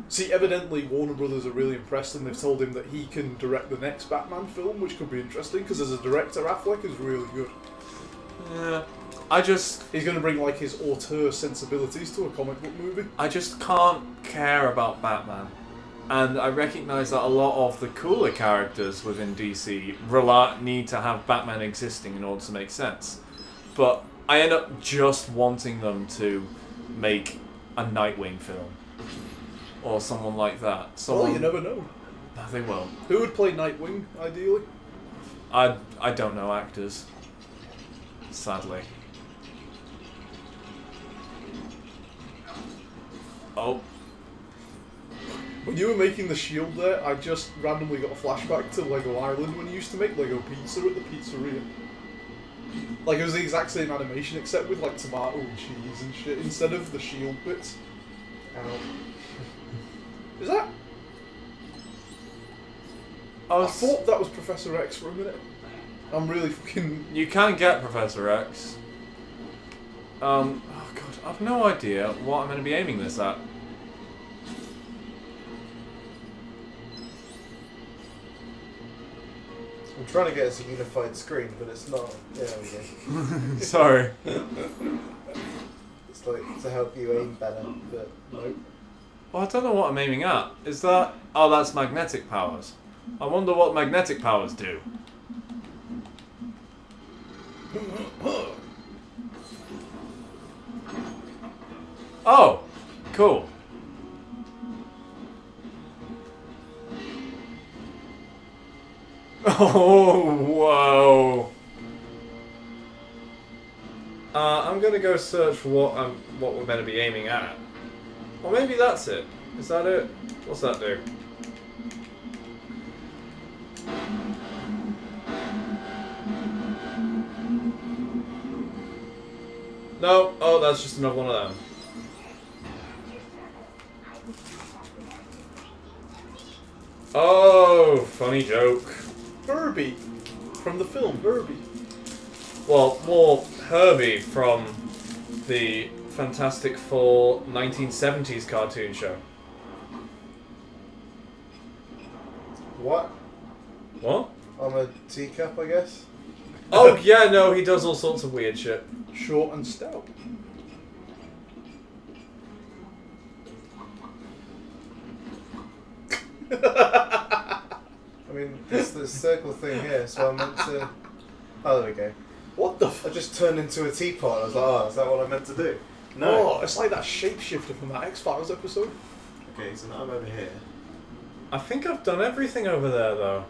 Speaker 4: See, evidently Warner Brothers are really impressed, and they've told him that he can direct the next Batman film, which could be interesting because as a director, Affleck is really good.
Speaker 5: yeah. I just.
Speaker 4: He's going to bring like his auteur sensibilities to a comic book movie.
Speaker 5: I just can't care about Batman. And I recognise that a lot of the cooler characters within DC rely, need to have Batman existing in order to make sense. But I end up just wanting them to make a Nightwing film. Or someone like that.
Speaker 4: Oh,
Speaker 5: Someone,
Speaker 4: you never know.
Speaker 5: No, they won't.
Speaker 4: Who would play Nightwing, ideally?
Speaker 5: I, I don't know actors. Sadly. Oh,
Speaker 4: When you were making the shield there, I just randomly got a flashback to Lego Island when you used to make Lego pizza at the pizzeria. Like it was the exact same animation except with like tomato and cheese and shit instead of the shield bits. Ow. Is that?
Speaker 5: I
Speaker 4: I
Speaker 5: was,
Speaker 4: thought that was Professor X for a minute. I'm really fucking.
Speaker 5: You can't get Professor X. Um, oh god, I've no idea what I'm going to be aiming this at.
Speaker 11: I'm trying to get us a unified screen, but it's not. Yeah, there we go.
Speaker 5: Sorry.
Speaker 11: It's like to help you aim better, but nope.
Speaker 5: Well, I don't know what I'm aiming at. Is that... Oh, that's magnetic powers. I wonder what magnetic powers do. Oh, cool. Oh, whoa. Uh, I'm gonna go search what um what we're to be aiming at. Or maybe that's it. Is that it? What's that do? No. Oh, that's just another one of them. Oh, funny joke.
Speaker 4: Herbie from the film Herbie.
Speaker 5: Well, more Herbie from the Fantastic Four 1970s cartoon show.
Speaker 11: What?
Speaker 5: What?
Speaker 11: I'm a teacup, I guess.
Speaker 5: Oh, yeah, no, he does all sorts of weird shit.
Speaker 4: Short and stout.
Speaker 11: I mean, there's the circle thing here, so I'm meant to. Oh, there we go.
Speaker 4: What the? F-
Speaker 11: I just turned into a teapot. I was like, oh, is that what I meant to do?
Speaker 4: No, oh, it's like that shapeshifter from that X Files episode.
Speaker 3: Okay, so now I'm over here.
Speaker 5: I think I've done everything over there, though.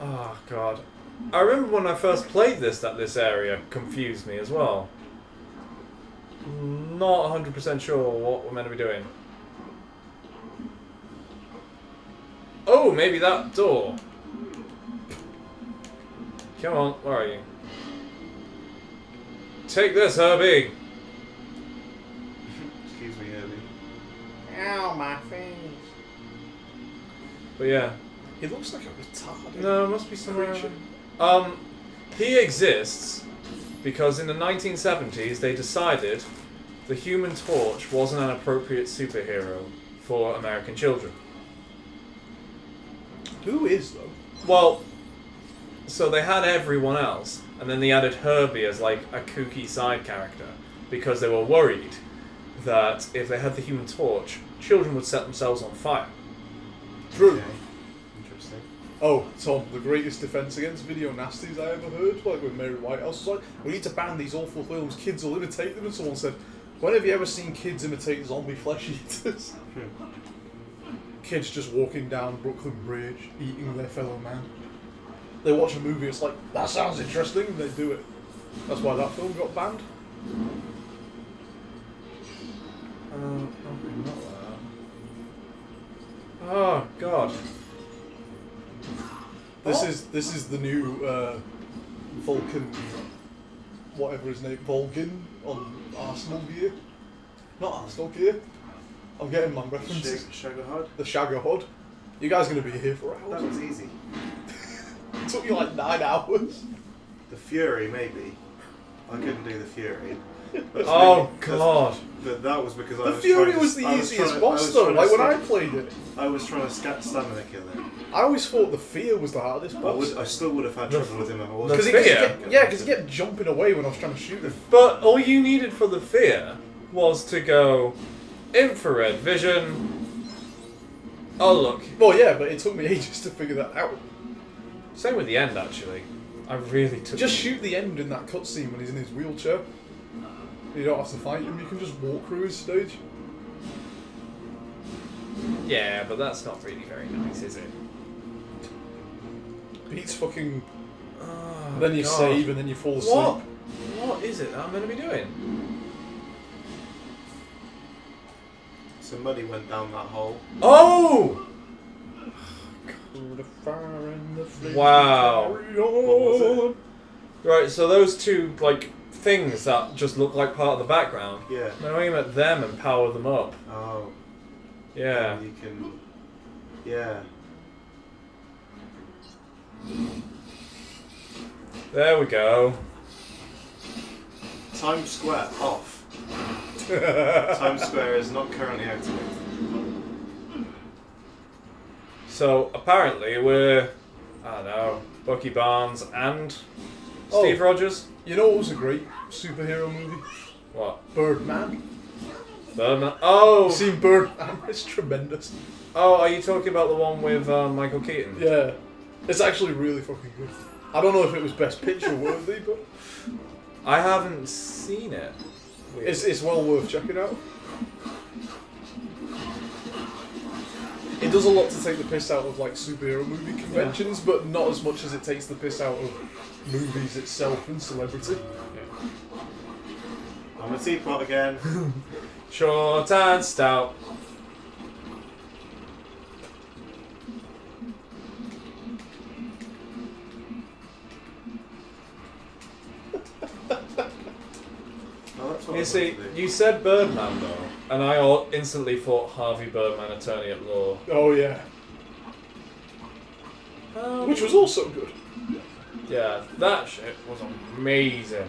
Speaker 5: Oh, God. I remember when I first played this that this area confused me as well. Not 100% sure what we're meant to be doing. Oh, maybe that door. Come on, where are you? Take this, Herbie!
Speaker 3: Excuse me, Herbie.
Speaker 11: Ow, my face.
Speaker 5: But yeah.
Speaker 4: He looks like a retarded.
Speaker 5: No, it must be some
Speaker 4: creature.
Speaker 5: Um, he exists because in the 1970s they decided the Human Torch wasn't an appropriate superhero for American children.
Speaker 4: Who is though?
Speaker 5: Well, so they had everyone else, and then they added Herbie as like a kooky side character because they were worried that if they had the Human Torch, children would set themselves on fire.
Speaker 4: True.
Speaker 3: Okay. Interesting.
Speaker 4: Oh, Tom, the greatest defense against video nasties I ever heard, like when Mary Whitehouse was like, we need to ban these awful films, kids will imitate them, and someone said, when have you ever seen kids imitate zombie flesh eaters? kids just walking down Brooklyn Bridge, eating their fellow man. They watch a movie, it's like, that sounds interesting, and they do it. That's why that film got banned.
Speaker 5: Uh, not that. Oh god.
Speaker 4: This is this is the new uh, Vulcan, whatever his name, Volgin on Arsenal gear. Not Arsenal gear. I'm getting my references.
Speaker 3: Shag-?
Speaker 4: The Shagohod. You guys are gonna be here for hours.
Speaker 3: That was easy.
Speaker 4: It took me like nine hours.
Speaker 3: The Fury, maybe. I couldn't do the Fury. But
Speaker 5: Oh
Speaker 3: speaking-
Speaker 5: god.
Speaker 3: But that was because I
Speaker 4: The
Speaker 3: was
Speaker 4: Fury
Speaker 3: trying to-
Speaker 4: was the
Speaker 3: I was
Speaker 4: easiest
Speaker 3: trying-
Speaker 4: boss
Speaker 3: I was
Speaker 4: though.
Speaker 3: trying to
Speaker 4: Like when I
Speaker 3: sta-
Speaker 4: played it,
Speaker 3: I was trying to scat stamina kill him.
Speaker 4: I always thought the Fear was the hardest
Speaker 3: I,
Speaker 4: boss.
Speaker 3: would, I still would have had
Speaker 5: The
Speaker 3: trouble with him if I
Speaker 5: the
Speaker 3: wasn't.
Speaker 4: Because he kept,
Speaker 5: Fear?
Speaker 4: get- yeah, because he kept jumping away when I was trying to shoot him.
Speaker 5: But all you needed for the fear was to go infrared vision. Oh look.
Speaker 4: Well, yeah, but it took me ages to figure that out.
Speaker 5: Same with the end actually. I really took
Speaker 4: Just shoot the end in that cutscene when he's in his wheelchair. You don't have to fight him. You can just walk through his stage.
Speaker 5: Yeah, but that's not really very nice, is it?
Speaker 4: Beats fucking.
Speaker 5: Oh,
Speaker 4: then you
Speaker 5: God.
Speaker 4: save and then you fall asleep.
Speaker 5: What? What is it that I'm going to be doing?
Speaker 3: Somebody went down that hole.
Speaker 5: Oh! Wow.
Speaker 3: was
Speaker 5: Right, so those two like things that just look like part of the background.
Speaker 3: Yeah.
Speaker 5: Now aim at them and power them up.
Speaker 3: Oh.
Speaker 5: Yeah.
Speaker 3: You can. Yeah.
Speaker 5: There we go.
Speaker 3: Times Square off. Times Square is not currently activated.
Speaker 5: So apparently we're I don't know, Bucky Barnes and
Speaker 4: Oh.
Speaker 5: Steve Rogers.
Speaker 4: You know what was a great superhero movie?
Speaker 5: What?
Speaker 4: Birdman.
Speaker 5: Birdman. Oh,
Speaker 4: You've seen Birdman? It's tremendous.
Speaker 5: oh, are you talking about the one with uh, Michael Keaton?
Speaker 4: Yeah. It's actually really fucking good. I don't know if it was Best Picture worthy, but
Speaker 5: I haven't seen it.
Speaker 4: it's, it's well worth checking out. It does a lot to take the piss out of like superhero movie conventions, but not as much as it takes the piss out of movies itself and celebrity.
Speaker 3: I'm a teapot again.
Speaker 5: Short and stout.
Speaker 3: Oh, that's what I
Speaker 5: You see,
Speaker 3: meant to do.
Speaker 5: you said Birdman though, and I all instantly thought Harvey Birdman, attorney at law.
Speaker 4: Oh yeah,
Speaker 5: Um,
Speaker 4: which was also good.
Speaker 5: yeah, that shit was amazing.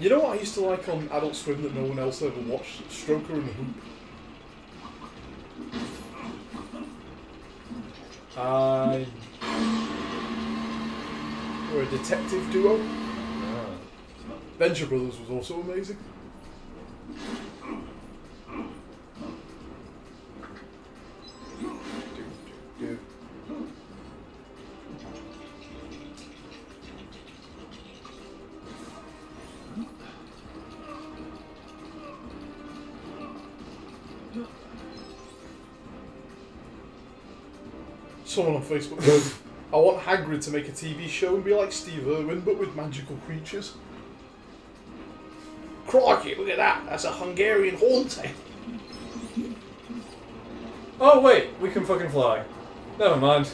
Speaker 4: You know what I used to like on Adult Swim that no one else ever watched? Stroker and Hoop.
Speaker 5: I
Speaker 4: Or a detective duo. Venture Brothers was also amazing. Someone on Facebook goes, I want Hagrid to make a TV show and be like Steve Irwin, but with magical creatures. Crikey, look at that! That's a Hungarian horntail.
Speaker 5: Oh wait, we can fucking fly. Never mind.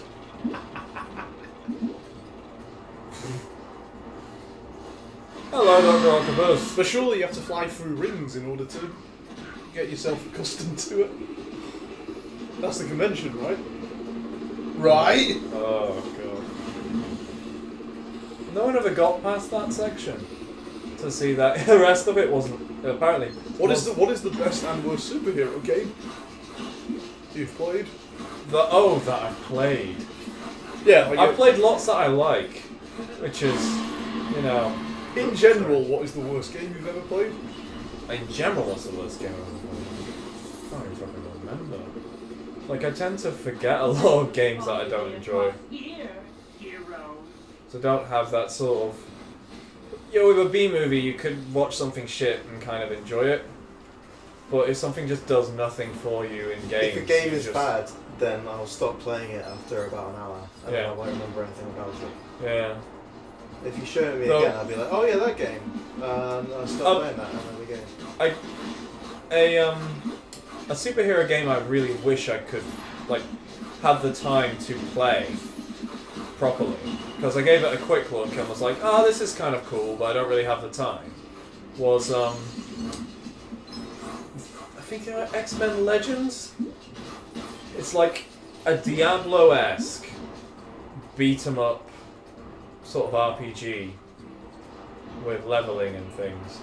Speaker 5: Hello, Doctor Octopus.
Speaker 4: But surely you have to fly through rings in order to get yourself accustomed to it. That's the convention, right? Right?
Speaker 5: Oh god. No one ever got past that section to see that the rest of it wasn't apparently.
Speaker 4: What is the what is the best and worst superhero game you've played?
Speaker 5: the oh that I've played?
Speaker 4: Yeah, like
Speaker 5: I've played lots that I like, which is you know
Speaker 4: in general, what is the worst game you've ever played?
Speaker 5: in general what's the worst game I've ever played? I can't even fucking remember. Like I tend to forget a lot of games that I don't enjoy. So don't have that sort of. Know, with a B movie, you could watch something shit and kind of enjoy it. But if something just does nothing for you in games,
Speaker 3: If the game is
Speaker 5: just-
Speaker 3: bad, then I'll stop playing it after about an hour, and
Speaker 5: Yeah.
Speaker 3: I won't remember anything about it.
Speaker 5: Yeah.
Speaker 3: If you show it me again, I'll be like, oh yeah, that game. And I'll stop
Speaker 5: Um,
Speaker 3: playing that another game.
Speaker 5: I a um a superhero game I really wish I could like have the time to play properly because I gave it a quick look and was like, oh, this is kind of cool, but I don't really have the time. Was um I think uh, X Men Legends. It's like a Diablo esque beat 'em up sort of RPG with leveling and things.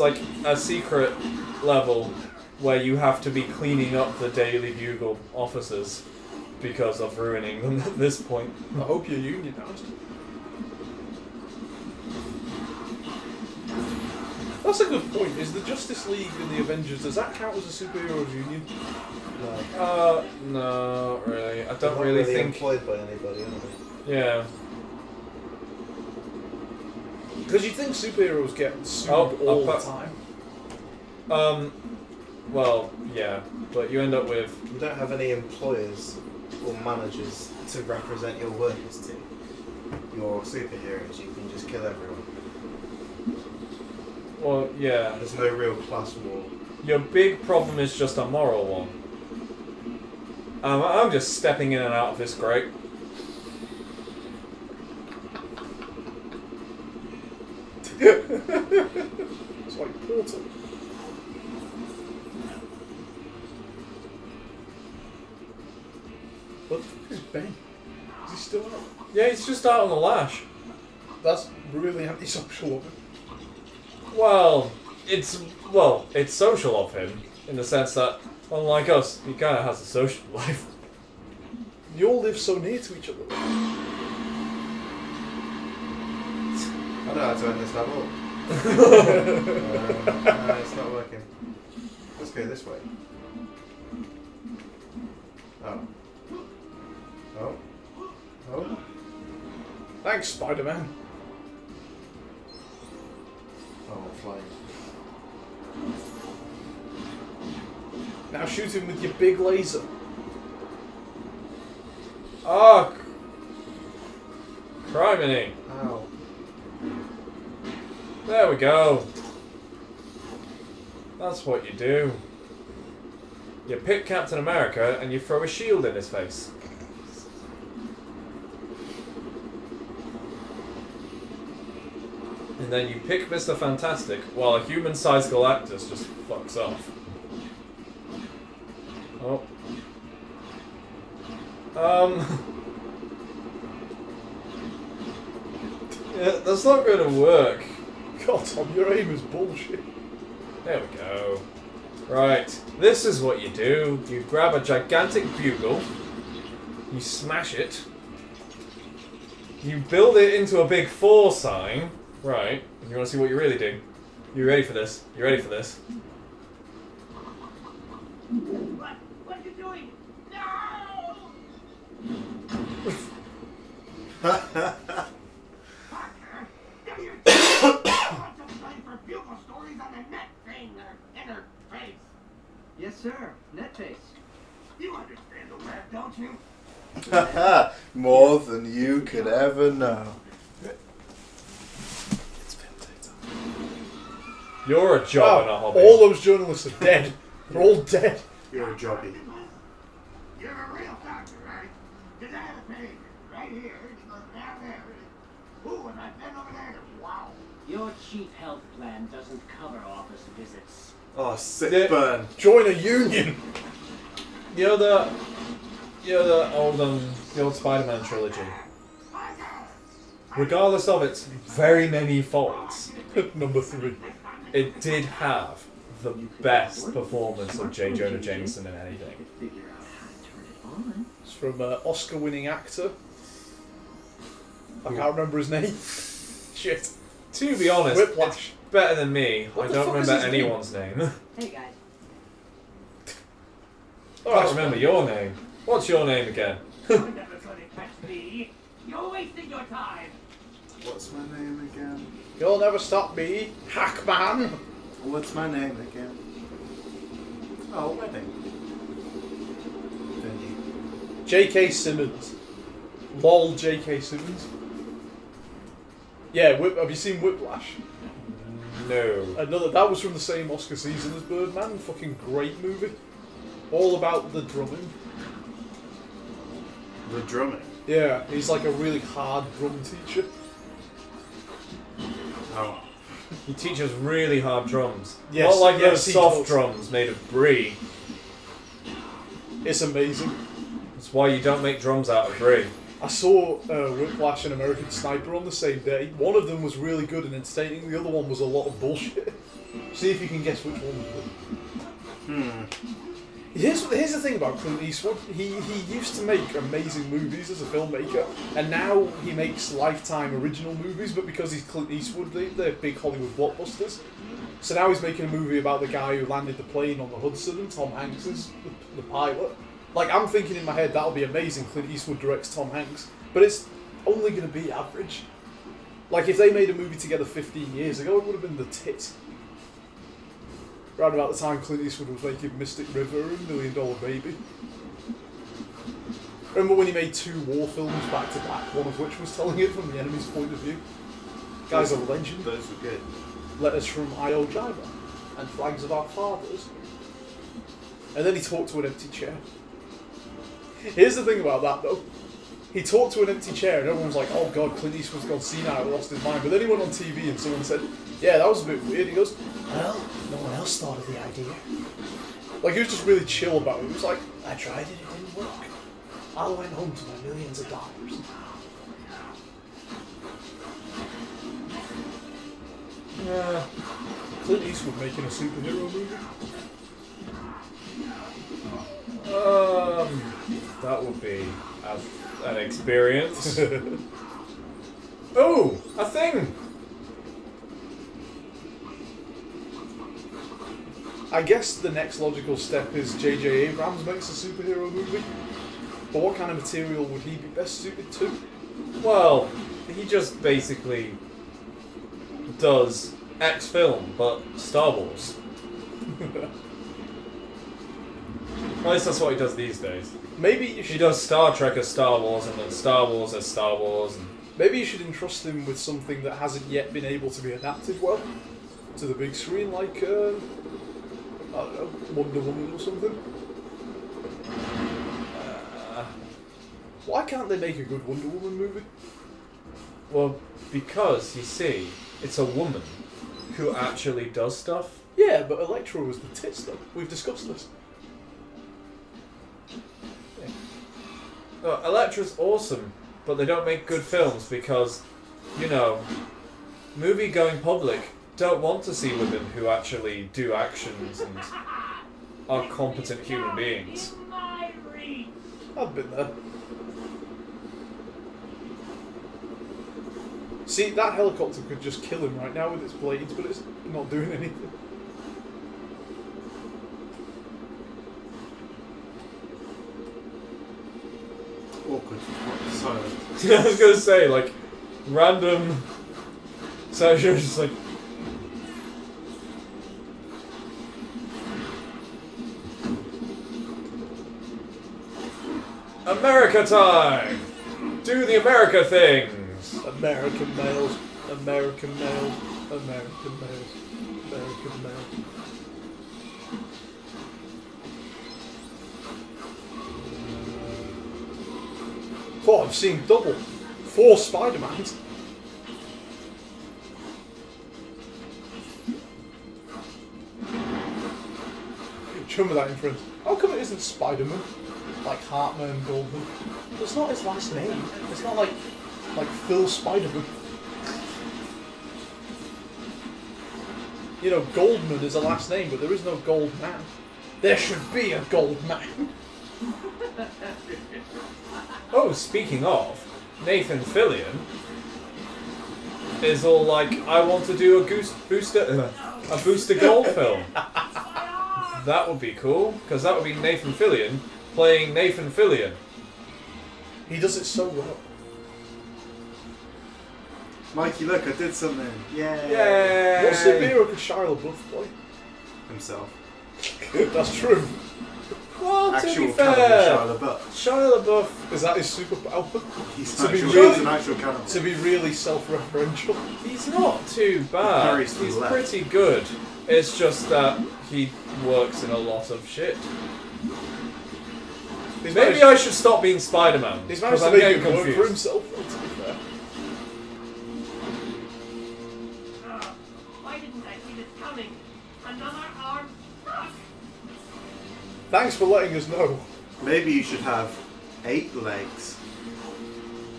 Speaker 5: Like a secret level where you have to be cleaning up the Daily Bugle offices because of ruining them at this point.
Speaker 4: I hope you're unionised. That's a good point. Is the Justice League and the Avengers, does that count as a superheroes union?
Speaker 3: No.
Speaker 5: Uh, no, really. I
Speaker 3: They're
Speaker 5: don't
Speaker 3: not
Speaker 5: really think.
Speaker 3: employed by anybody, are they?
Speaker 5: Yeah.
Speaker 4: Because you think superheroes get sued
Speaker 5: Oh,
Speaker 4: all the
Speaker 5: I'll put-
Speaker 4: time.
Speaker 5: Um. Well, yeah, but you end up with
Speaker 3: You don't have any employers or managers to represent your workers to. You're superheroes, you can just kill everyone.
Speaker 5: well, yeah.
Speaker 3: There's no real class war.
Speaker 5: Your big problem is just a moral one. Um, I'm just stepping in and out of this grate.
Speaker 4: It's like Portal. What the fuck is Ben? Is he still out?
Speaker 5: Yeah, he's just out on the lash.
Speaker 4: That's really antisocial of him.
Speaker 5: Well, it's well, it's social of him in the sense that, unlike us, he kind of has a social life.
Speaker 4: You all live so near to each other.
Speaker 3: I don't know how to end this level. no, it's not working. Let's go this way. Oh. Oh. Oh.
Speaker 4: Thanks, Spider Man.
Speaker 3: Oh, flying.
Speaker 4: Now shoot him with your big laser.
Speaker 5: Oh, criminy!
Speaker 3: Ow.
Speaker 5: There we go. That's what you do. You pick Captain America and you throw a shield in his face. And then you pick Mr. Fantastic while a human-sized Galactus just fucks off. Oh. Um. yeah, that's not going to work.
Speaker 4: God, Tom, your aim is bullshit.
Speaker 5: There we go. Right, this is what you do. You grab a gigantic bugle, you smash it, you build it into a big four sign. Right, and you want to see what you really do? You ready for this? You ready for this?
Speaker 10: What? What are you doing? No!
Speaker 12: Yes, sir. Netface.
Speaker 10: You understand the web, don't you?
Speaker 3: More than you could ever know.
Speaker 5: You're a job and a
Speaker 4: Ah,
Speaker 5: hobby.
Speaker 4: all those journalists are dead. They're all dead.
Speaker 3: You're a jobby.
Speaker 10: You're a real doctor, right? Because I have a page right here. It goes down there. Ooh, and I've been over there. Wow.
Speaker 12: Your cheap health plan doesn't cover office visits.
Speaker 3: Oh, sick
Speaker 5: Yeah.
Speaker 3: burn.
Speaker 4: Join a union.
Speaker 5: You know the, you you the old um, the old Spider-Man trilogy. Regardless of its very many faults,
Speaker 4: Number three.
Speaker 5: it did have the best performance of J. Jonah Jameson in anything.
Speaker 4: It's from uh, Oscar-winning actor. I can't remember his name. Shit.
Speaker 5: To be honest,
Speaker 4: Whiplash.
Speaker 5: It's better than me.
Speaker 4: What
Speaker 5: I don't remember
Speaker 4: his name?
Speaker 5: anyone's name.
Speaker 6: Hey guys.
Speaker 5: I can't remember your name. What's your name again?
Speaker 8: You're never gonna catch me. You're wasting your time.
Speaker 3: What's my name again?
Speaker 4: You'll never stop me, Hackman.
Speaker 3: What's my name again? Oh, wedding. Venue.
Speaker 4: J.K. Simmons. Lol, J.K. Simmons. Yeah, Whip, have you seen Whiplash?
Speaker 5: No.
Speaker 4: Another that was from the same Oscar season as Birdman. Fucking great movie. All about the drumming.
Speaker 3: The drumming.
Speaker 4: Yeah, he's like a really hard drum teacher.
Speaker 3: Oh.
Speaker 5: He teaches really hard drums.
Speaker 4: Yes,
Speaker 5: Not like
Speaker 4: yes,
Speaker 5: those soft
Speaker 4: does.
Speaker 5: drums made of brie.
Speaker 4: It's amazing.
Speaker 5: That's why you don't make drums out of brie.
Speaker 4: I saw uh, Whiplash and American Sniper on the same day. One of them was really good and entertaining. The other one was a lot of bullshit. See if you can guess which one.
Speaker 3: Hmm.
Speaker 4: Here's, here's the thing about Clint Eastwood. He, he used to make amazing movies as a filmmaker, and now he makes lifetime original movies, but because he's Clint Eastwood, they, they're big Hollywood blockbusters. So now he's making a movie about the guy who landed the plane on the Hudson, and Tom Hanks is the, the pilot. Like, I'm thinking in my head, that'll be amazing. Clint Eastwood directs Tom Hanks, but it's only going to be average. Like, if they made a movie together 15 years ago, it would have been the tit. Around about the time Clint Eastwood was making Mystic River and Million Dollar Baby. Remember when he made two war films back to back, one of which was telling it from the enemy's point of view? Guy's a legend.
Speaker 3: Those were good.
Speaker 4: Letters from Jima and Flags of Our Fathers. And then he talked to an empty chair. Here's the thing about that though. He talked to an empty chair and everyone was like, oh god, Clint Eastwood's gone senile, lost his mind. But then he went on TV and someone said, yeah, that was a bit weird. He goes, well, no one else thought of the idea. Like, he was just really chill about it. He was like, I tried it, it didn't work. I went home to my millions of dollars.
Speaker 5: Yeah.
Speaker 4: Clint Eastwood making a superhero movie?
Speaker 5: Um, that would be a, an experience. oh, a thing.
Speaker 4: I guess the next logical step is J.J. Abrams makes a superhero movie. But what kind of material would he be best suited to?
Speaker 5: Well, he just basically does X film, but Star Wars. At least that's what he does these days.
Speaker 4: Maybe you
Speaker 5: He does Star Trek as Star Wars, and then Star Wars as Star Wars. And
Speaker 4: maybe you should entrust him with something that hasn't yet been able to be adapted well to the big screen, like uh, I don't know, Wonder Woman or something.
Speaker 5: uh,
Speaker 4: Why can't they make a good Wonder Woman movie?
Speaker 5: well, because you see, it's a woman who actually does stuff.
Speaker 4: Yeah, but Elektra was the tits though. We've discussed this.
Speaker 5: Oh, no, Elektra's awesome, but they don't make good films because, you know, movie-going public don't want to see women who actually do actions and are competent human beings.
Speaker 4: I've been there. See, that helicopter could just kill him right now with its blades, but it's not doing anything.
Speaker 3: Awkward. Silent.
Speaker 5: I was gonna say like random. So she was just like. America time! Do the America things!
Speaker 4: American males, American males, American males, American males. Oh, I've seen double. Four Spider-Mans. Do you remember that in Friends? How come it isn't Spider-Man? like Hartman, Goldman. It's not his last name. It's not like like Phil Spiderman. You know, Goldman is a last name, but there is no Goldman. There should be a Goldman.
Speaker 5: Oh, speaking of, Nathan Fillion is all like, I want to do a goose booster, uh, a Booster Gold film. That would be cool, because that would be Nathan Fillion playing Nathan Fillion.
Speaker 4: He does it so well.
Speaker 3: Mikey, look, I did something. Yay!
Speaker 5: Yay!
Speaker 4: What superhero could Shia LaBeouf play?
Speaker 3: Himself.
Speaker 4: That's true.
Speaker 5: Well, to
Speaker 3: Actual
Speaker 5: be
Speaker 3: cannibal
Speaker 5: fair,
Speaker 3: Shia LaBeouf.
Speaker 5: Shia LaBeouf,
Speaker 4: Is that his superpower?
Speaker 3: He's,
Speaker 4: To be
Speaker 3: actual,
Speaker 4: really-
Speaker 3: he's an actual cannibal.
Speaker 4: to be really self-referential.
Speaker 5: he's not too bad.
Speaker 3: Carries to
Speaker 5: He's
Speaker 3: left.
Speaker 5: pretty good. It's just that he works in a lot of shit.
Speaker 4: He's
Speaker 5: Maybe
Speaker 4: managed,
Speaker 5: I should stop being Spider-Man.
Speaker 4: he's
Speaker 5: Because
Speaker 4: managed to
Speaker 5: I'm
Speaker 4: make
Speaker 5: getting
Speaker 4: it work for
Speaker 5: confused.
Speaker 4: himself, though, to be fair.
Speaker 7: Uh, why didn't I see this coming? Another arm stuck.
Speaker 4: Thanks for letting us know.
Speaker 3: Maybe you should have eight legs.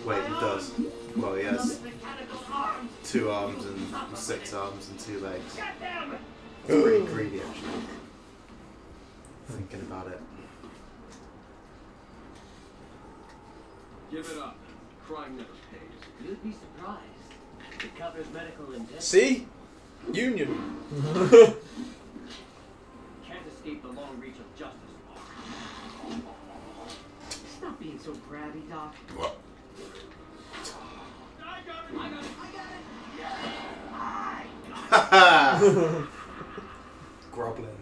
Speaker 3: Wait, he does. Well, he has
Speaker 7: Another mechanical arm.
Speaker 3: two arms and six arms and two legs.
Speaker 7: Get them!
Speaker 3: It's pretty greedy, actually. Thinking about it.
Speaker 10: Give it up. Crime never pays.
Speaker 7: You'd be surprised. It covers medical indemnity.
Speaker 4: See? Union.
Speaker 10: Can't escape the long reach of justice.
Speaker 7: Stop being so crabby, Doc. What?
Speaker 10: I got it! I got it! I got it! Yeah.
Speaker 3: Haha!
Speaker 11: Groblin.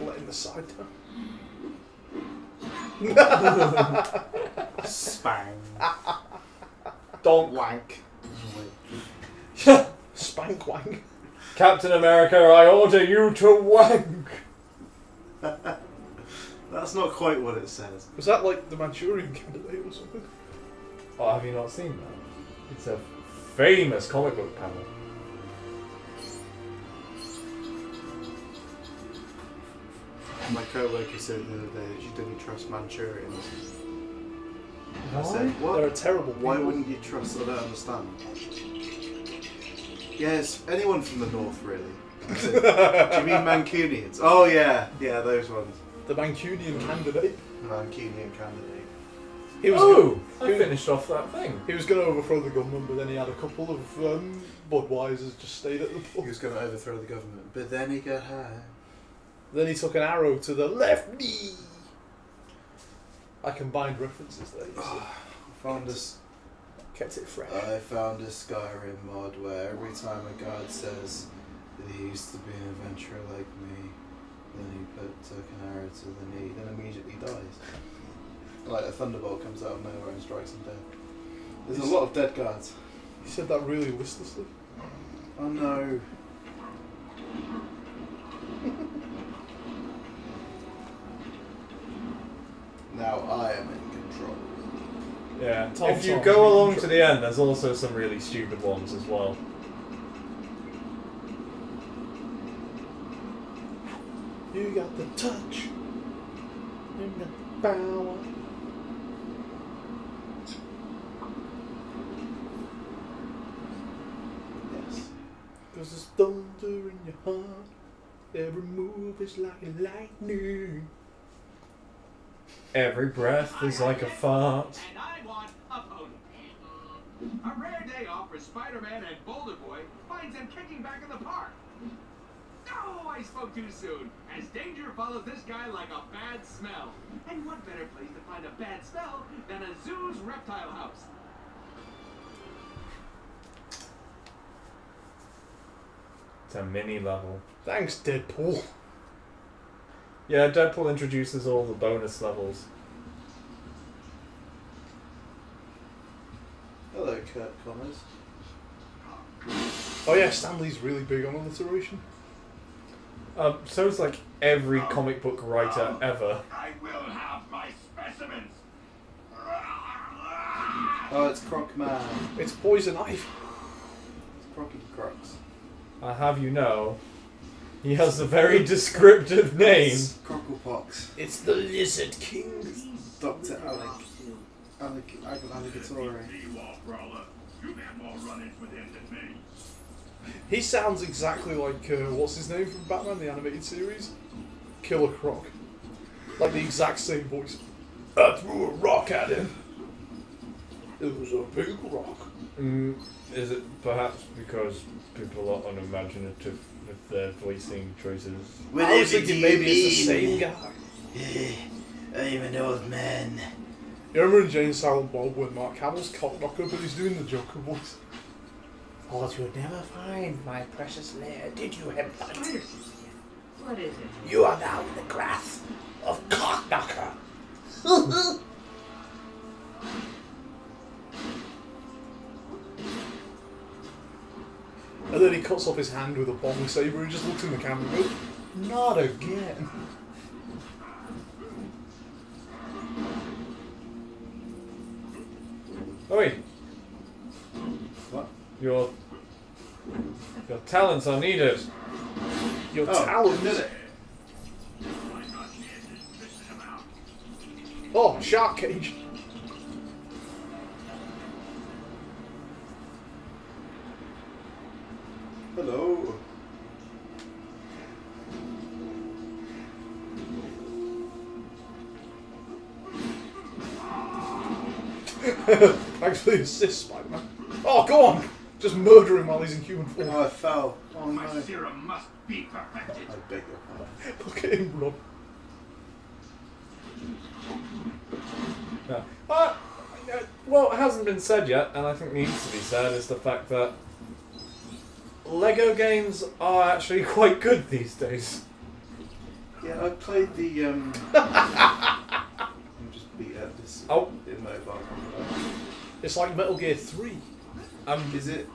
Speaker 4: Letting the side down.
Speaker 3: Spang.
Speaker 5: Donk.
Speaker 3: Wank.
Speaker 4: Spank wang.
Speaker 5: Captain America, I order you to wank.
Speaker 3: That's not quite what it says.
Speaker 4: Was that like the Manchurian candidate or something?
Speaker 5: Oh, have you not seen that? It's a famous comic book panel.
Speaker 3: My co-worker said the other day that she didn't trust Manchurians. I
Speaker 5: Why?
Speaker 3: said, what?
Speaker 4: They're a terrible
Speaker 3: Why
Speaker 4: people.
Speaker 3: wouldn't you trust? I don't understand. Yes, anyone from the north, really. I said, Do you mean Mancunians? Oh yeah, yeah, those ones.
Speaker 4: The Mancunian candidate.
Speaker 3: The Mancunian candidate.
Speaker 4: He was
Speaker 5: Oh,
Speaker 4: gonna,
Speaker 5: I finished off that thing.
Speaker 4: he was going to overthrow the government, but then he had a couple of um, Budweisers just stayed at the
Speaker 3: He
Speaker 4: pub.
Speaker 3: was going to overthrow the government, but then he got high.
Speaker 4: Then he took an arrow to the left knee. I combined references there. You see.
Speaker 3: Found this.
Speaker 4: Kept it fresh.
Speaker 3: I found a Skyrim mod where every time a guard says that he used to be an adventurer like me, then he put took an arrow to the knee, then immediately dies. Like a thunderbolt comes out of nowhere and strikes him dead. There's a lot of dead guards.
Speaker 4: He said that really listlessly.
Speaker 3: Oh no. now I am in control.
Speaker 5: Yeah.
Speaker 4: Tom
Speaker 5: if you
Speaker 4: Tom.
Speaker 5: go along to the end, there's also some really stupid ones as well.
Speaker 4: You got the touch. You got the power.
Speaker 3: Yes.
Speaker 4: Cause there's thunder in your heart. Every move is like a lightning.
Speaker 5: Every breath is like a fart.
Speaker 10: A rare day off for Spider-Man and Boulder Boy finds them kicking back in the park. No, I spoke too soon. As danger follows this guy like a bad smell. And what better place to find a bad smell than a zoo's reptile house?
Speaker 5: It's a mini level.
Speaker 4: Thanks, Deadpool.
Speaker 5: Yeah, Deadpool introduces all the bonus levels.
Speaker 3: Hello, Curt Connors.
Speaker 4: Oh yeah, Stan Lee's really big on alliteration.
Speaker 5: Um, so it's like every comic book writer ever.
Speaker 8: I will have my specimens.
Speaker 3: Oh, it's Croc Man.
Speaker 4: It's poison ivy.
Speaker 3: It's Crocky Crocs.
Speaker 5: I have you know, He has a very descriptive name.
Speaker 3: It's Cocklepox.
Speaker 11: It's the Lizard King.
Speaker 3: Dr. Alec. Alec. Alec Alligatori.
Speaker 4: He sounds exactly like uh, what's his name from Batman the animated series, Killer Croc. Like the exact same voice. I threw a rock at him. It was a big rock.
Speaker 5: Mm, is it perhaps because people are unimaginative with their voicing choices?
Speaker 4: I was thinking maybe it's the same guy.
Speaker 11: I'm an old man.
Speaker 4: You remember in Jay and Silent Bob when Mark Hamill's cock knocker, but he's doing the Joker voice?
Speaker 11: Oh, Thought you'd never find my precious lair, did you, Hemplight?
Speaker 7: Spider system. What is it?
Speaker 11: You are now in the grasp of Cockknocker.
Speaker 4: And then he cuts off his hand with a bong saber. He just looks in the camera and goes, "Not again."
Speaker 5: Oi!
Speaker 3: What?
Speaker 5: Your your talents are needed.
Speaker 4: Your
Speaker 3: Oh,
Speaker 4: talent. Oh, shark cage.
Speaker 3: Hello.
Speaker 4: Thanks for the assist, Spider-Man. Oh, go on! Just murder him while he's in human form.
Speaker 3: Oh, I fell. Oh
Speaker 10: My
Speaker 3: no.
Speaker 10: serum must be perfected.
Speaker 3: I beg your pardon.
Speaker 4: Look at him run.
Speaker 5: Yeah. Uh, well, it hasn't been said yet, and I think needs to be said, is the fact that Lego games are actually quite good these days.
Speaker 3: Yeah, I played the um. I'm just beat at this
Speaker 5: Oh.
Speaker 3: immobile combat.
Speaker 4: It's like Metal Gear 3
Speaker 5: Um,
Speaker 3: Is it?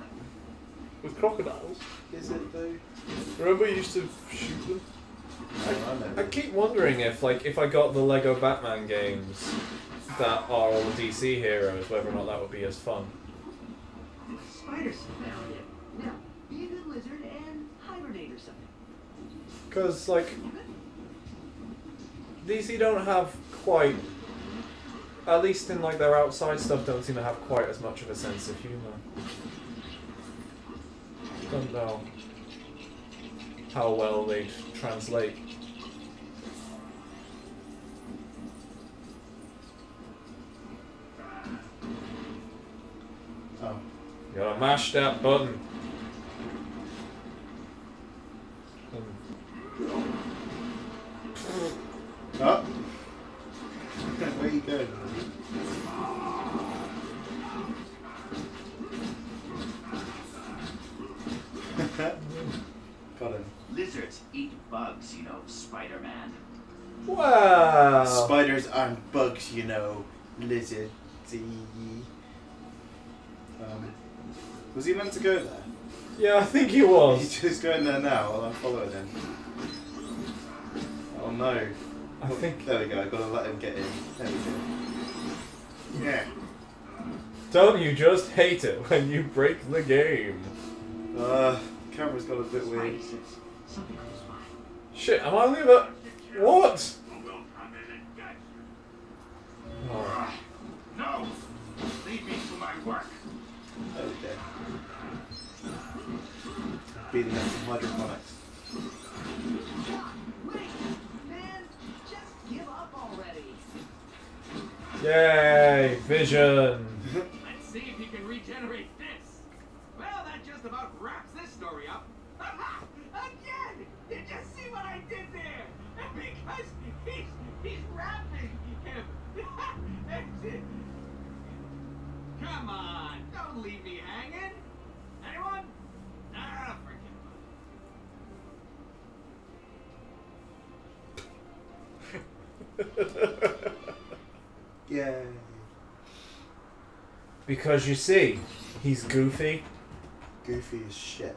Speaker 4: with crocodiles.
Speaker 3: Is it though?
Speaker 4: Remember you used to shoot them?
Speaker 3: I, I
Speaker 5: keep wondering if, like, if I got the Lego Batman games that are all DC heroes, whether or not that would be as fun.
Speaker 7: Spider found it. Now, be a good lizard and hibernate or something.
Speaker 5: Because, like, DC don't have quite, at least in like their outside stuff, don't seem to have quite as much of a sense of humor. Don't know how well they translate.
Speaker 3: Oh.
Speaker 5: You gotta mash that button. Um,
Speaker 3: Oh. Where you going? Got him.
Speaker 10: Lizards eat bugs, you know, Spider-Man.
Speaker 5: Wow.
Speaker 3: Spiders aren't bugs, you know. Lizard. Um, was he meant to go there?
Speaker 5: Yeah, I think he was.
Speaker 3: He's just going there now while I'm following him. Oh no.
Speaker 5: I think.
Speaker 3: There we go, I've got to let him get in. There we go. Yeah.
Speaker 5: Don't you just hate it when you break the game?
Speaker 3: Uh, camera's got a bit weird.
Speaker 7: Spidey says something close by.
Speaker 5: Shit, am I only about. What? Oh.
Speaker 10: No! Leave me to my work.
Speaker 3: There we go. Beating up some hydroponics.
Speaker 5: Yay, vision.
Speaker 10: Let's see if he can regenerate this. Well, that just about wraps this story up. Again! Did you see what I did there? Because he's he's wrapping him. Come on, don't leave me
Speaker 5: Because you see, he's goofy,
Speaker 3: Goofy as shit.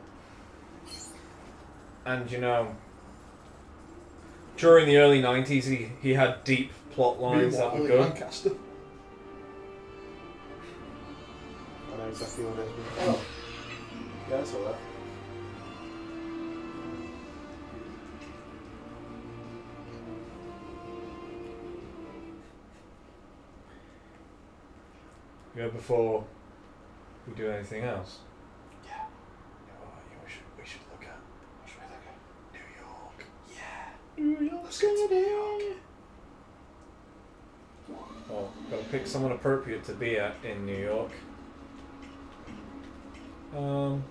Speaker 5: and you know, during the early 90s, he, he had deep plot lines that were good.
Speaker 4: Lancaster.
Speaker 3: I know exactly what it is. Oh. Yeah, I saw that.
Speaker 5: You know, before we do anything else. Yeah. You know you know, we should we should look at what should we look at? New York. Yeah.
Speaker 4: New York
Speaker 11: Let's go to New York.
Speaker 5: Well, gotta pick someone appropriate to be at in New York. Um,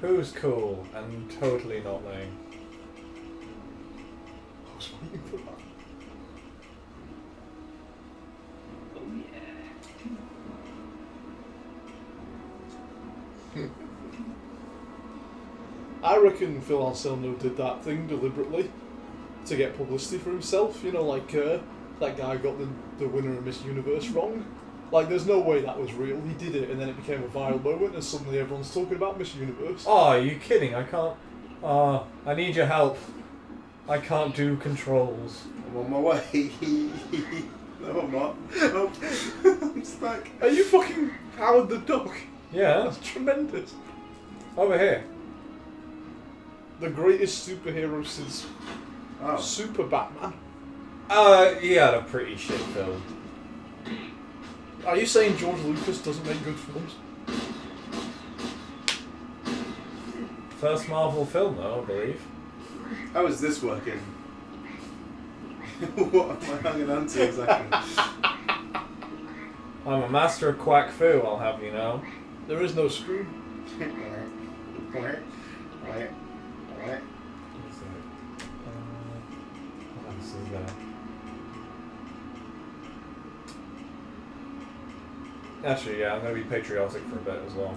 Speaker 5: who's cool and totally not lame?
Speaker 4: I was waiting for that. I reckon Phil Anselmo did that thing deliberately to get publicity for himself. You know, like uh, that guy got the, the winner of Miss Universe wrong. Like, there's no way that was real. He did it, and then it became a viral moment, and suddenly everyone's talking about Miss Universe.
Speaker 5: Oh, are you kidding? I can't. Ah, I need your help. I can't do controls.
Speaker 3: I'm on my way. no, I'm not. Oh, I'm stuck.
Speaker 4: Are you fucking Howard the Duck?
Speaker 5: Yeah,
Speaker 4: That's tremendous.
Speaker 5: over here.
Speaker 4: The greatest superhero since
Speaker 3: Oh,
Speaker 4: Super Batman.
Speaker 5: Uh, he had a pretty shit film.
Speaker 4: Are you saying George Lucas doesn't make good films?
Speaker 5: First Marvel film, though, I believe.
Speaker 3: how is this working? what am I hanging on to exactly?
Speaker 5: I'm a master of quack fu, I'll have you know.
Speaker 4: There is no screw.
Speaker 5: What else is there? Actually, yeah, I'm going to be patriotic for a bit as well.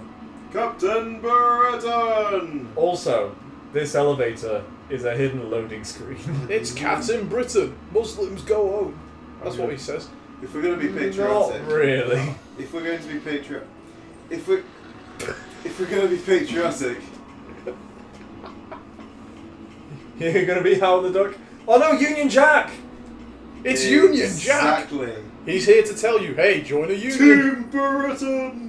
Speaker 3: Captain Britain!
Speaker 5: Also, this elevator is a hidden loading screen.
Speaker 4: It's cats in Britain. Muslims go home. That's what he says.
Speaker 3: If we're going to be patriotic,
Speaker 5: Not really.
Speaker 3: if we're going to be patriot, if we, if we're going to be patriotic,
Speaker 5: You're going to be Howard the Duck. Oh no, Union Jack!
Speaker 4: It's Union Jack.
Speaker 3: Exactly.
Speaker 4: He's here to tell you, hey, join a union.
Speaker 3: Team Burton.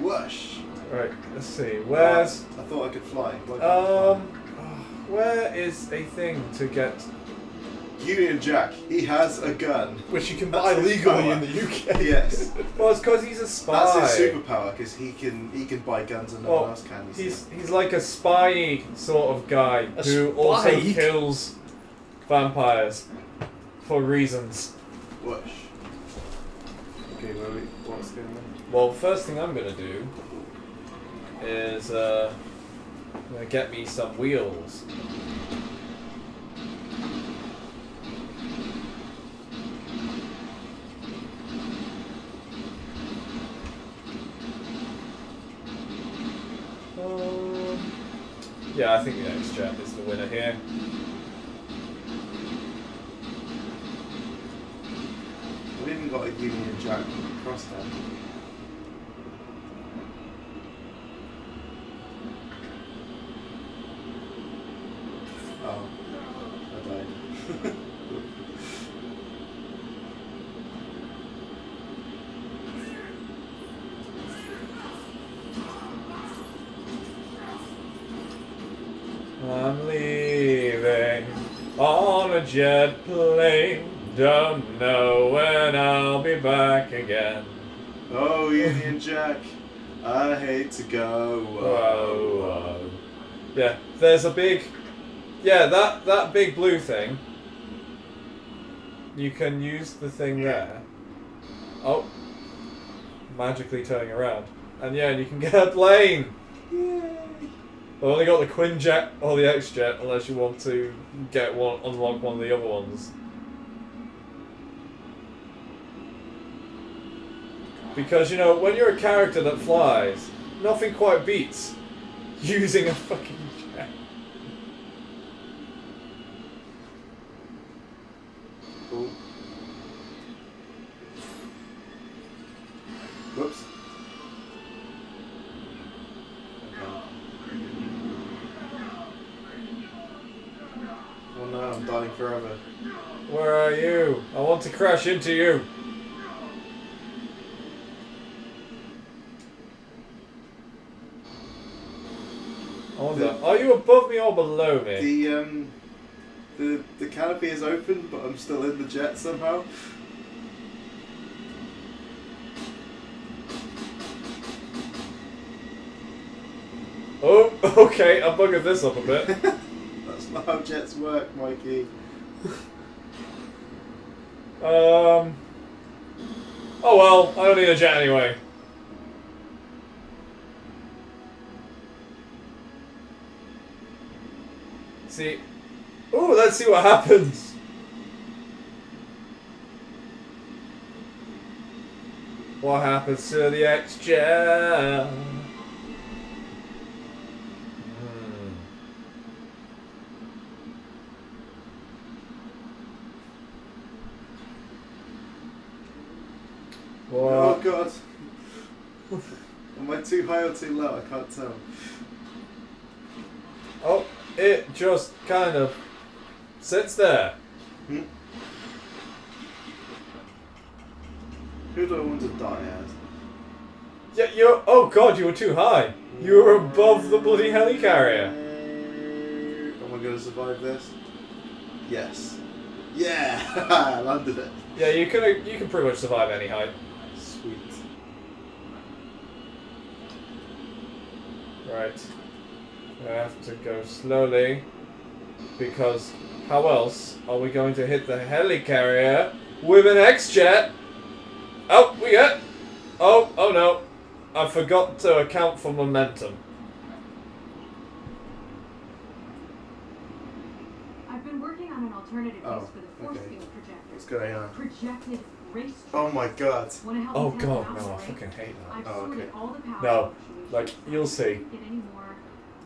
Speaker 3: Whoosh.
Speaker 5: Right, let's see. Where's.
Speaker 3: I thought I could fly.
Speaker 5: Um. Where is a thing to get.
Speaker 3: Fly? Union Jack. He has a gun.
Speaker 4: Which you can buy
Speaker 3: his
Speaker 4: legally in the UK.
Speaker 3: Yes.
Speaker 5: Well, it's because he's a spy.
Speaker 3: That's his superpower because he can he can buy guns and no
Speaker 5: Well,
Speaker 3: one else can.
Speaker 5: He's he's like a spy sort of guy
Speaker 4: A
Speaker 5: who also kills vampires for reasons.
Speaker 3: Whoosh. Okay, where we, what's going on?
Speaker 5: Well, first thing I'm gonna do is uh, gonna get me some wheels. Um, yeah, I think the X Jet is the winner here.
Speaker 3: We've even got a Union Jack crosshair. Oh, I died.
Speaker 5: I'm leaving on a jet plane. Don't know when I'll be back again.
Speaker 3: oh, Union Jack, I hate to go.
Speaker 5: Whoa, whoa. Yeah, there's a big. Yeah, that that big blue thing. You can use the thing there. Oh, magically turning around, and yeah, you can get a plane. I've only got the Quinjet or the X-Jet, unless you want to get one, unlock one of the other ones. Because you know, when you're a character that flies, nothing quite beats using a fucking
Speaker 3: forever.
Speaker 5: Where are you? I want to crash into you. I wonder, the, are you above me or below me?
Speaker 3: The um, the the canopy is open, but I'm still in the jet somehow.
Speaker 5: Oh, okay, I'll bugger this up a bit.
Speaker 3: That's not how jets work, Mikey.
Speaker 5: Um. Oh well, I don't need a jet anyway. See. Ooh, let's see what happens. What happens to the X jet? Hmm.
Speaker 3: Oh
Speaker 5: What?
Speaker 3: god. Am I too high or too low? I can't tell.
Speaker 5: Oh, it just kind of sits there.
Speaker 3: Hmm? Who do I want to die as?
Speaker 5: Yeah, you're. Oh god, you were too high. You were above the bloody helicarrier.
Speaker 3: Am I going to survive this? Yes. Yeah! I landed it.
Speaker 5: Yeah, you can. You can pretty much survive any height.
Speaker 3: Sweet.
Speaker 5: Right. I have to go slowly because how else are we going to hit the helicarrier with an X-jet? Oh, we get. Oh, oh no! I forgot to account for momentum.
Speaker 13: I've been working on an alternative
Speaker 3: Oh,
Speaker 13: use for the force
Speaker 3: okay.
Speaker 13: field projector.
Speaker 3: What's going on?
Speaker 13: Projected race
Speaker 3: Oh my god.
Speaker 5: Oh god, no! I fucking hate that.
Speaker 13: I've
Speaker 3: Oh, okay.
Speaker 13: all the power
Speaker 5: No,
Speaker 13: fluctuations
Speaker 5: like you'll see.
Speaker 13: Get any more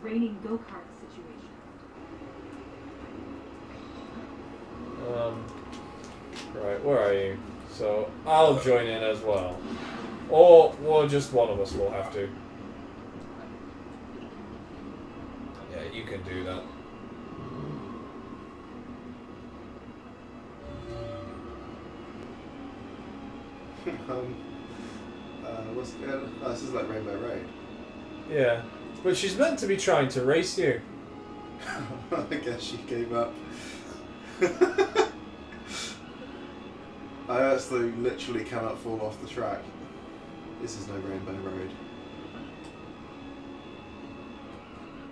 Speaker 13: raining go-kart situation.
Speaker 5: Um, right, where are you? So I'll join in as well, or well, just one of us will have to. Yeah, you can do that.
Speaker 3: um, uh, what's going on? Oh, this is like Rainbow Road.
Speaker 5: Yeah, but she's meant to be trying to race you.
Speaker 3: I guess she gave up. I actually literally cannot fall off the track. This is no Rainbow Road.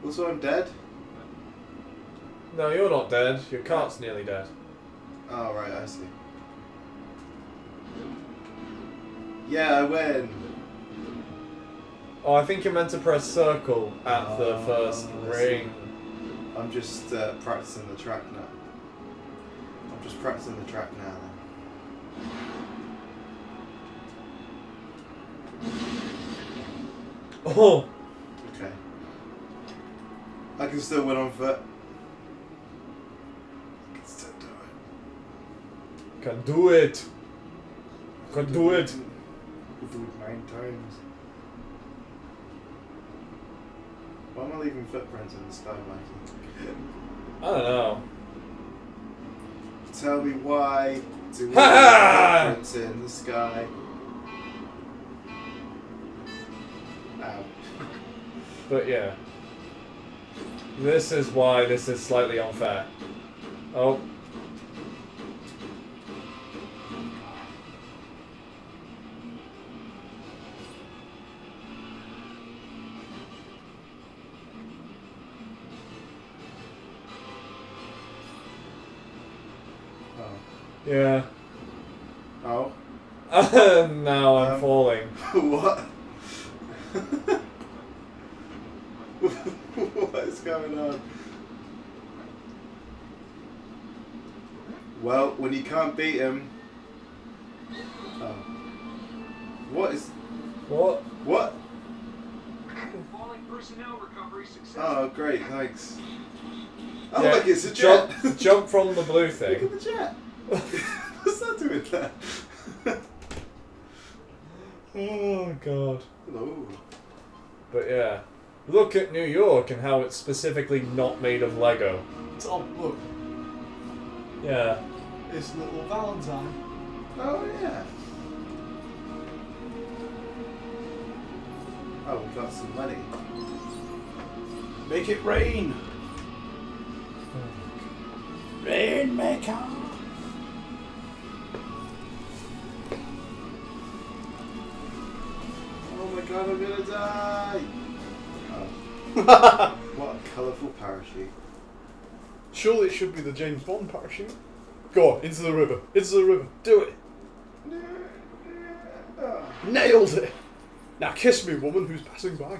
Speaker 3: Also, I'm dead.
Speaker 5: No, you're not dead. Your cart's nearly dead.
Speaker 3: Oh, right, I see. Yeah, I win.
Speaker 5: Oh, I think you're meant to press circle at the
Speaker 3: Oh,
Speaker 5: first ring.
Speaker 3: I'm just uh, practicing the track now. I'm just practicing the track now then.
Speaker 5: Oh,
Speaker 3: Okay. I can still win on foot. I can still do it.
Speaker 5: can do it. Can do it.
Speaker 3: Do it nine times. Why am I leaving footprints in the sky, Mikey?
Speaker 5: I don't know.
Speaker 3: Tell me why do we leave footprints in the sky? Ow.
Speaker 5: But yeah. This is why this is slightly unfair. Oh. Yeah.
Speaker 3: Oh.
Speaker 5: now I'm
Speaker 3: Um,
Speaker 5: falling.
Speaker 3: what? what is going on? Well, when you can't beat him.
Speaker 5: Jump, from the blue thing.
Speaker 3: Look at the jet! What's that doing there?
Speaker 5: Oh god.
Speaker 3: Hello.
Speaker 5: But yeah. Look at New York and how it's specifically not made of Lego.
Speaker 4: It's Tom, look,
Speaker 5: Yeah.
Speaker 4: it's little Valentine.
Speaker 3: Oh, yeah. Oh, we got some money.
Speaker 4: Make it rain. Rainmaker.
Speaker 3: Oh my god, I'm gonna die! Oh. What a colourful parachute.
Speaker 4: Surely it should be the James Bond parachute. Go on, into the river. Into the river. Do it. Nailed it. Now kiss me, woman who's passing by.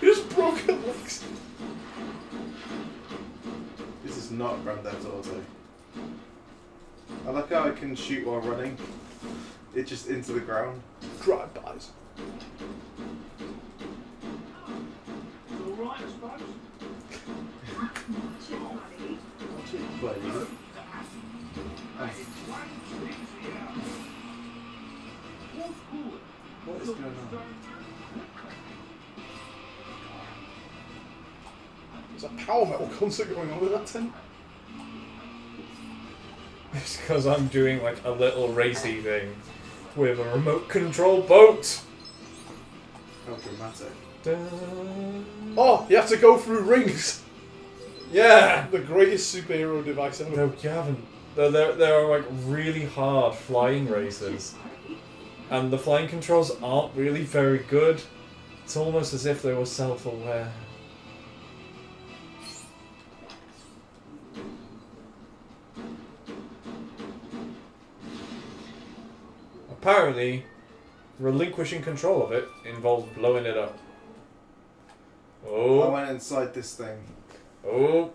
Speaker 4: you just broke her legs.
Speaker 3: This is not Grand Theft Auto. I like how I can shoot while running. It just into the ground.
Speaker 4: Drive-bys.
Speaker 8: All right, I suppose.
Speaker 3: Buddy. What is going on?
Speaker 4: There's a power metal concert going on with that tent.
Speaker 5: Because I'm doing like a little racy thing with a remote control boat.
Speaker 3: How dramatic.
Speaker 4: Oh, you have to go through rings.
Speaker 5: Yeah.
Speaker 4: The greatest superhero device ever.
Speaker 5: No, you haven't. There, there, there are like really hard flying races, and the flying controls aren't really very good. It's almost as if they were self-aware. Apparently, relinquishing control of it involves blowing it up.
Speaker 3: Oh I
Speaker 5: Oh,
Speaker 3: went inside this thing.
Speaker 5: oh,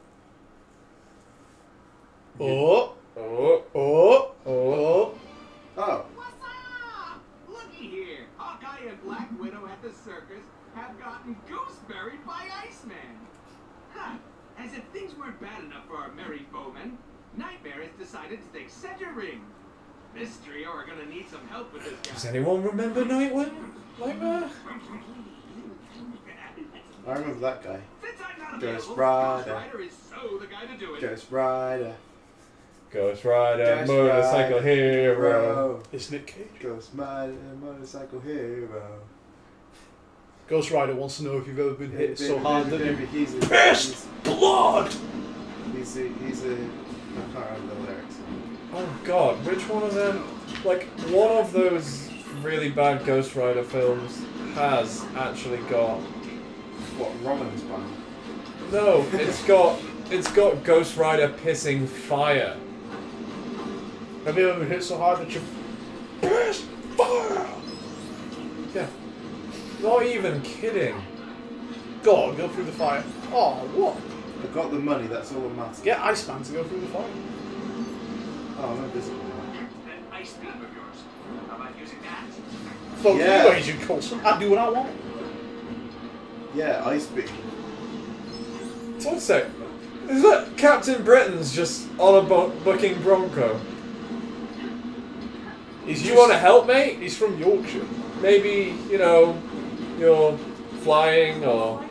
Speaker 4: Oh,
Speaker 5: oh,
Speaker 4: oh,
Speaker 5: oh.
Speaker 4: oh.
Speaker 3: Oh,
Speaker 10: What's up? Looky here. Hawkeye and Black Widow at the circus have gotten gooseberried by Iceman. Huh. As if things weren't bad enough for our merry bowmen, Nightmare has decided to take center ring. This trio are gonna need some help with this guy.
Speaker 5: Does anyone remember Nightwing? Nightmare?
Speaker 3: I remember that guy.
Speaker 10: Since I'm not
Speaker 3: Ghost Rider.
Speaker 10: Ghost Rider is so the guy to do it.
Speaker 3: Ghost Rider.
Speaker 5: Ghost Rider,
Speaker 3: Ghost
Speaker 5: motorcycle
Speaker 3: Rider,
Speaker 5: hero.
Speaker 4: It's Nick Cage.
Speaker 3: Ghost Rider, motorcycle hero.
Speaker 4: Ghost Rider wants to know if you've ever been hit so hard that you
Speaker 3: he's a,
Speaker 4: Pissed blood.
Speaker 3: He's a, he's a, I can't remember the lyrics.
Speaker 5: Oh god, which one of them? Like, one of those really bad Ghost Rider films has actually got.
Speaker 3: What, Rollins band?
Speaker 5: No, it's got. It's got Ghost Rider pissing fire.
Speaker 4: Have you ever been hit so hard that you Piss fire?
Speaker 5: Yeah. Not even kidding.
Speaker 4: Go on, go through the fire. Oh, what?
Speaker 3: I got the money, that's all that matters.
Speaker 4: Get Iceman to go through the fire.
Speaker 3: Oh, invisible now.
Speaker 10: That ice beam of yours. How about using that?
Speaker 4: Fuck
Speaker 3: Yeah.
Speaker 4: you, Agent Coulson. I do what I want.
Speaker 3: Yeah, Ice Beam.
Speaker 5: One sec. Is that Captain Britain's just on a bo- booking Bronco?
Speaker 4: He's
Speaker 5: Do you want to help, mate?
Speaker 4: He's from Yorkshire.
Speaker 5: Maybe, you know, you're flying or,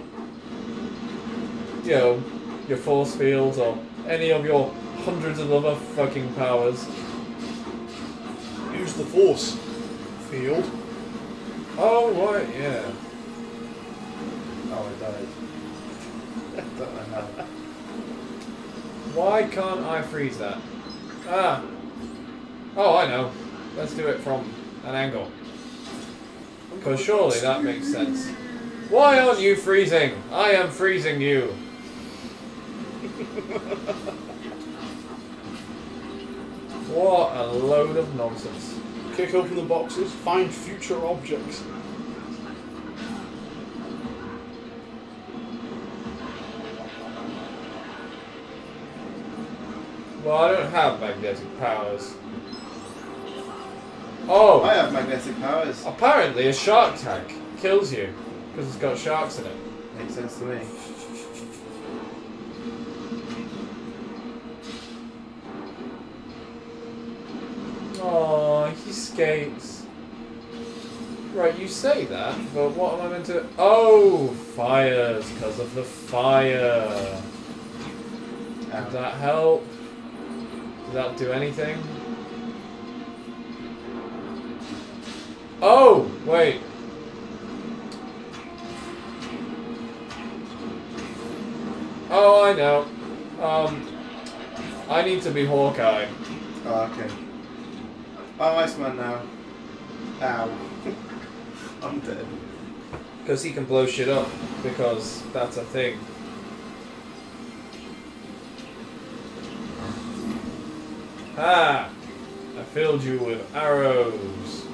Speaker 5: you know, your force fields or any of your hundreds of other fucking powers.
Speaker 4: Use the force. Field.
Speaker 5: Oh, right, yeah.
Speaker 3: Oh, I died. Don't know.
Speaker 5: Why can't I freeze that? Ah. Oh, I know. Let's do it from an angle. Because surely that makes sense. Why aren't you freezing? I am freezing you. What a load of nonsense.
Speaker 4: Kick open the boxes. Find future objects.
Speaker 5: Well, I don't have magnetic powers. Oh!
Speaker 3: I have magnetic powers.
Speaker 5: Apparently, a shark tank kills you because it's got sharks in it.
Speaker 3: Makes sense to me.
Speaker 5: Oh, he skates. Right, you say that, but what am I meant to? Oh, fires because of the fire. Did that help? Did that do anything? Oh, wait. Oh, I know. Um, I need to be Hawkeye.
Speaker 3: Oh, okay. I'm Iceman now. Ow. I'm dead.
Speaker 5: Because he can blow shit up. Because that's a thing. Ah! I filled you with arrows.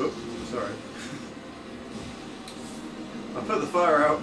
Speaker 3: Oop, sorry. I put the fire out.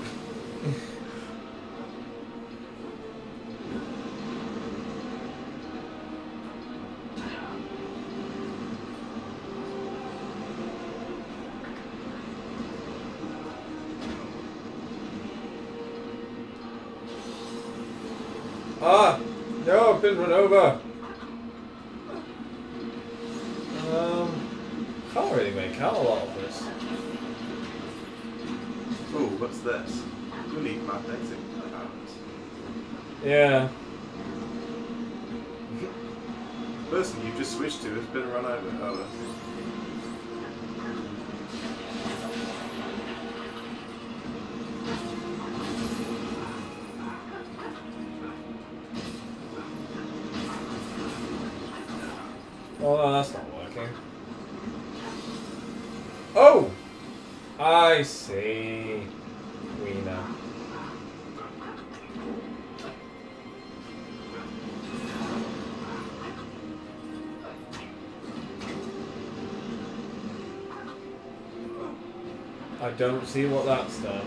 Speaker 5: Don't see what that's done.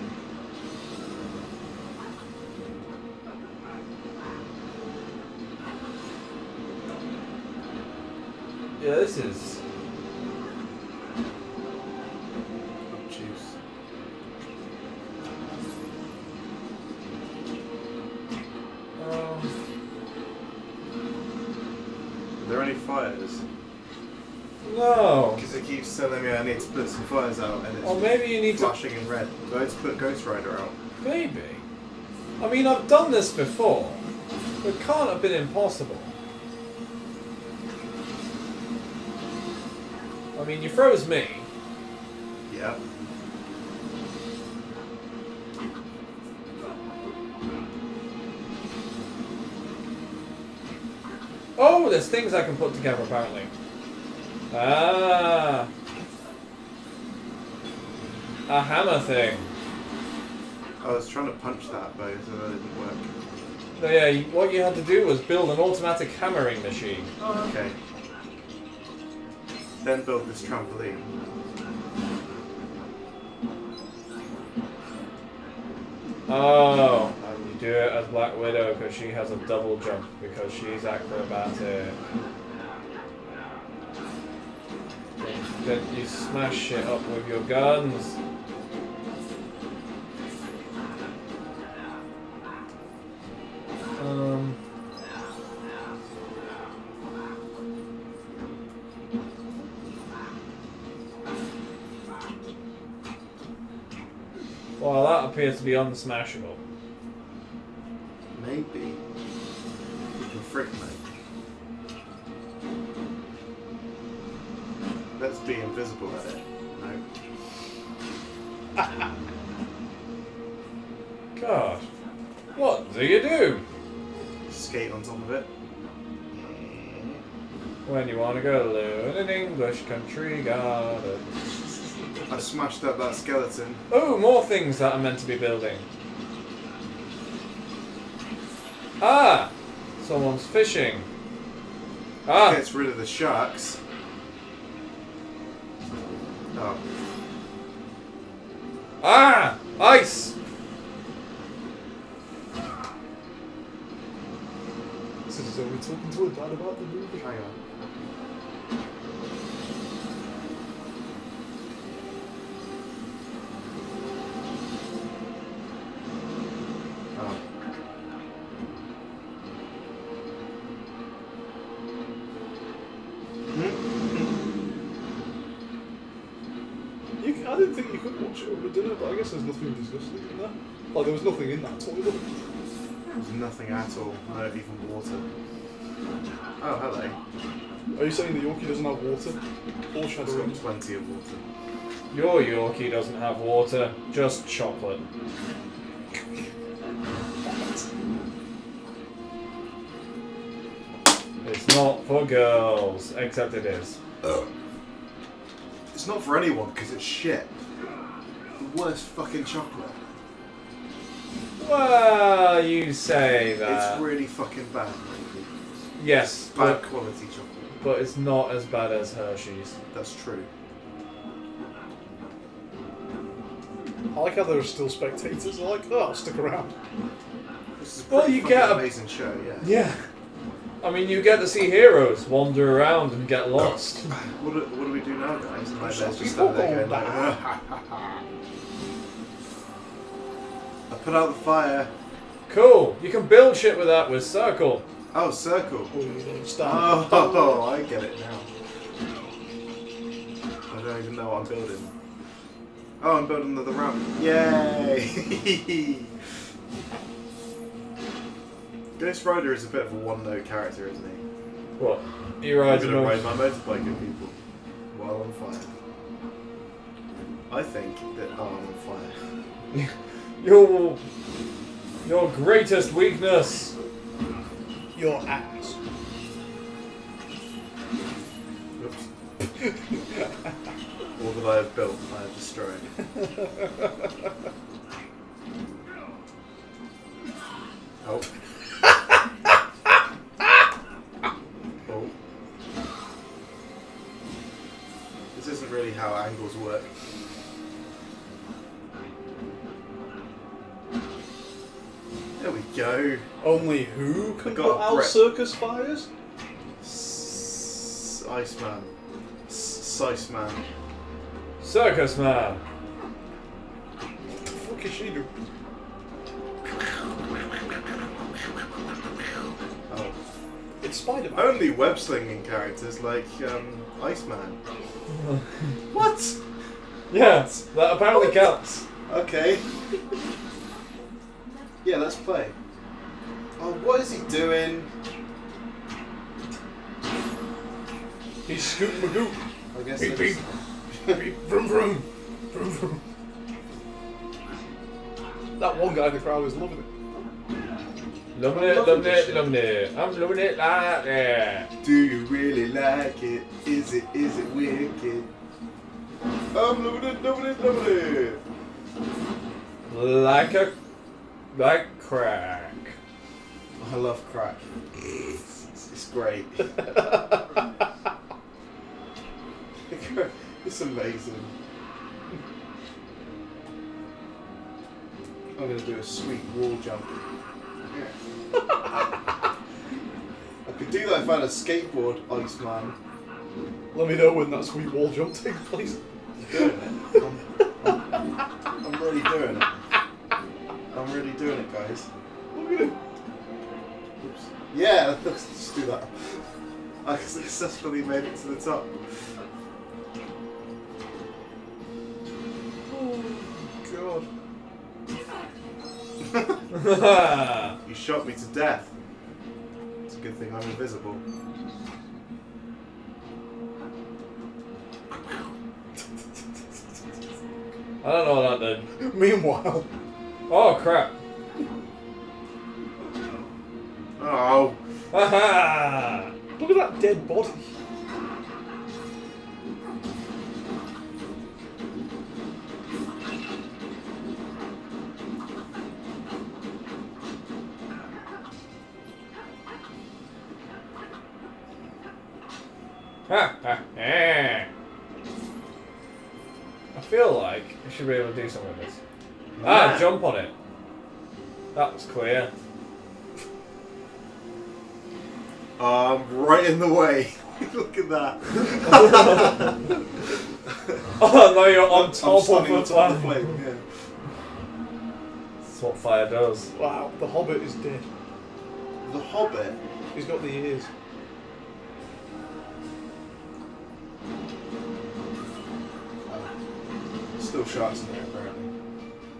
Speaker 5: Yeah, this is.
Speaker 3: oh.
Speaker 5: Um,
Speaker 3: Are there any fires?
Speaker 5: no.
Speaker 3: Because it keeps telling me I need to put some fires out and it's
Speaker 5: Or maybe you need to.
Speaker 3: flashing in red. Do I have to put Ghost Rider out?
Speaker 5: Maybe. I mean, I've done this before. It can't have been impossible. I mean, you froze me.
Speaker 3: Yeah.
Speaker 5: Oh, there's things I can put together apparently. Ah. A hammer thing.
Speaker 3: I was trying to punch that, but that didn't work.
Speaker 5: Yeah, you- what you had to do was build an automatic hammering machine.
Speaker 3: Okay. Then build this trampoline.
Speaker 5: Oh, and you do it as Black Widow because she has a double jump because she's acrobatic. Then you smash it up with your guns. That appears to be unsmashable.
Speaker 3: Maybe. You can frick me. Let's be invisible at it. No.
Speaker 5: God. What do you do?
Speaker 3: Skate on top of it.
Speaker 5: When you want to go to an English country garden.
Speaker 3: I smashed up that skeleton.
Speaker 5: Oh, more things that I'm meant to be building. Ah! Someone's fishing. Ah!
Speaker 3: Gets rid of the sharks. Oh.
Speaker 5: Ah! Ice!
Speaker 4: This is only talking to a dad about the movie.
Speaker 3: Hang on. Oh.
Speaker 4: You, c- I didn't think you could watch it over dinner, but I guess there's nothing disgusting in there. Like, there was nothing in that toilet.
Speaker 3: There's nothing at all. Not even water. Oh, hello.
Speaker 4: Are you saying the Yorkie doesn't have water?
Speaker 3: It's
Speaker 4: Foreshadowing.
Speaker 3: got plenty of water.
Speaker 5: Your Yorkie doesn't have water, just chocolate. It's not for girls, except it is.
Speaker 3: It's not for anyone because it's shit. The worst fucking chocolate.
Speaker 5: Well, you say that.
Speaker 3: It's really fucking bad.
Speaker 5: yes,
Speaker 3: Bad
Speaker 5: but,
Speaker 3: quality chocolate.
Speaker 5: but it's not as bad as Hershey's.
Speaker 3: That's true.
Speaker 4: I like how there are still spectators. They're like, oh, I'll stick around.
Speaker 3: This is a
Speaker 5: Well, you
Speaker 3: fucking
Speaker 5: get a-
Speaker 3: amazing show, yeah.
Speaker 5: Yeah. I mean, you get to see heroes wander around and get lost.
Speaker 3: What do, what do we do now, guys? And my just
Speaker 4: people
Speaker 3: there going like, I put out the fire.
Speaker 5: Cool. You can build shit with that with circle.
Speaker 3: Oh, circle.
Speaker 4: Oh, you don't.
Speaker 3: Oh, I get it now. I don't even know what I'm building. Oh, I'm building another ramp. Yay! Ghost Rider is a bit of a one-note character, isn't he?
Speaker 5: What? You
Speaker 3: I'm
Speaker 5: ride
Speaker 3: gonna
Speaker 5: mo-
Speaker 3: ride my motorbike at people while on fire. I think that oh, I'm on fire.
Speaker 5: Your your greatest weakness.
Speaker 4: Your ass.
Speaker 3: Oops. All that I have built, I have destroyed. Oh. oh. This isn't really how angles work. There we go.
Speaker 4: Only who can
Speaker 3: I
Speaker 4: put out
Speaker 3: brick.
Speaker 4: circus fires?
Speaker 3: S- Iceman. S- Siceman.
Speaker 5: Circus man.
Speaker 4: What the fuck is she doing?
Speaker 3: Oh.
Speaker 4: It's Spider Man.
Speaker 3: Only web slinging characters like um, Iceman. what?
Speaker 5: Yeah, that apparently counts.
Speaker 3: Okay. Yeah, let's play. Oh, what is he doing?
Speaker 4: He's scooting Magoo.
Speaker 3: I guess
Speaker 4: Beep, beep. Beep, vroom, vroom. Vroom, vroom. That one guy in the crowd was loving it.
Speaker 5: Loving it, loving it, loving it. I'm loving it like that.
Speaker 3: Do you really like it? Is it is it wicked? I'm loving it, loving it, loving it.
Speaker 5: Like a like crack.
Speaker 3: I love crack. It's, it's great. it's amazing. I'm gonna do a sweet wall jump. I could do that if I had a skateboard, Iceman.
Speaker 4: Let me know when that sweet wall jump takes place.
Speaker 3: Successfully made it to the top.
Speaker 4: Oh, God.
Speaker 3: You shot me to death. It's a good thing I'm invisible.
Speaker 5: I don't know what that did.
Speaker 4: Meanwhile,
Speaker 5: Oh crap.
Speaker 3: Oh,
Speaker 4: look at that dead body.
Speaker 5: I feel like I should be able to do something with this. Ah,
Speaker 3: Yeah.
Speaker 5: jump on it. That was clear.
Speaker 3: I'm right in the way. Look at that.
Speaker 5: Oh no, you're on
Speaker 3: I'm
Speaker 5: top of the
Speaker 3: on top of the
Speaker 5: flame.
Speaker 3: flame. Yeah.
Speaker 5: That's what fire does.
Speaker 4: Wow, the Hobbit is dead.
Speaker 3: The Hobbit.
Speaker 4: He's got the ears.
Speaker 3: Still sharks in there apparently.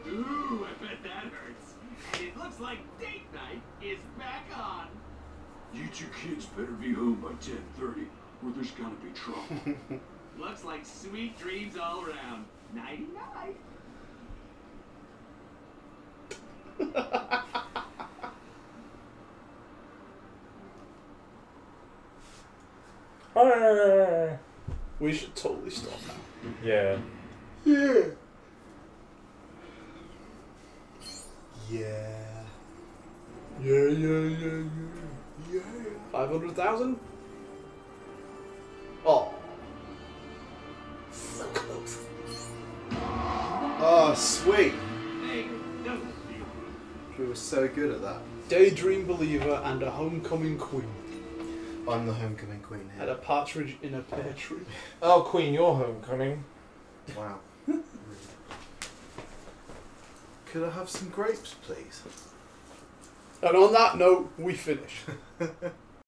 Speaker 10: Ooh, I bet that hurts. And it looks like date night is back on.
Speaker 8: You two kids better be home by 10.30 or there's gonna be trouble.
Speaker 10: Looks like sweet dreams all around. Nighty night.
Speaker 4: We should totally stop now.
Speaker 5: Yeah.
Speaker 11: Yeah. Yeah.
Speaker 4: Yeah, yeah, yeah, yeah. Yeah. 500,000? Oh.
Speaker 11: So close. Oh, sweet.
Speaker 10: Hey, don't
Speaker 3: We were so good at that.
Speaker 4: Daydream Believer and a Homecoming Queen.
Speaker 3: I'm the homecoming queen
Speaker 4: And
Speaker 3: here.
Speaker 4: a partridge in a pear tree.
Speaker 5: Oh, Queen, your homecoming.
Speaker 3: Wow. Could I have some grapes, please?
Speaker 4: And on that note, we finish.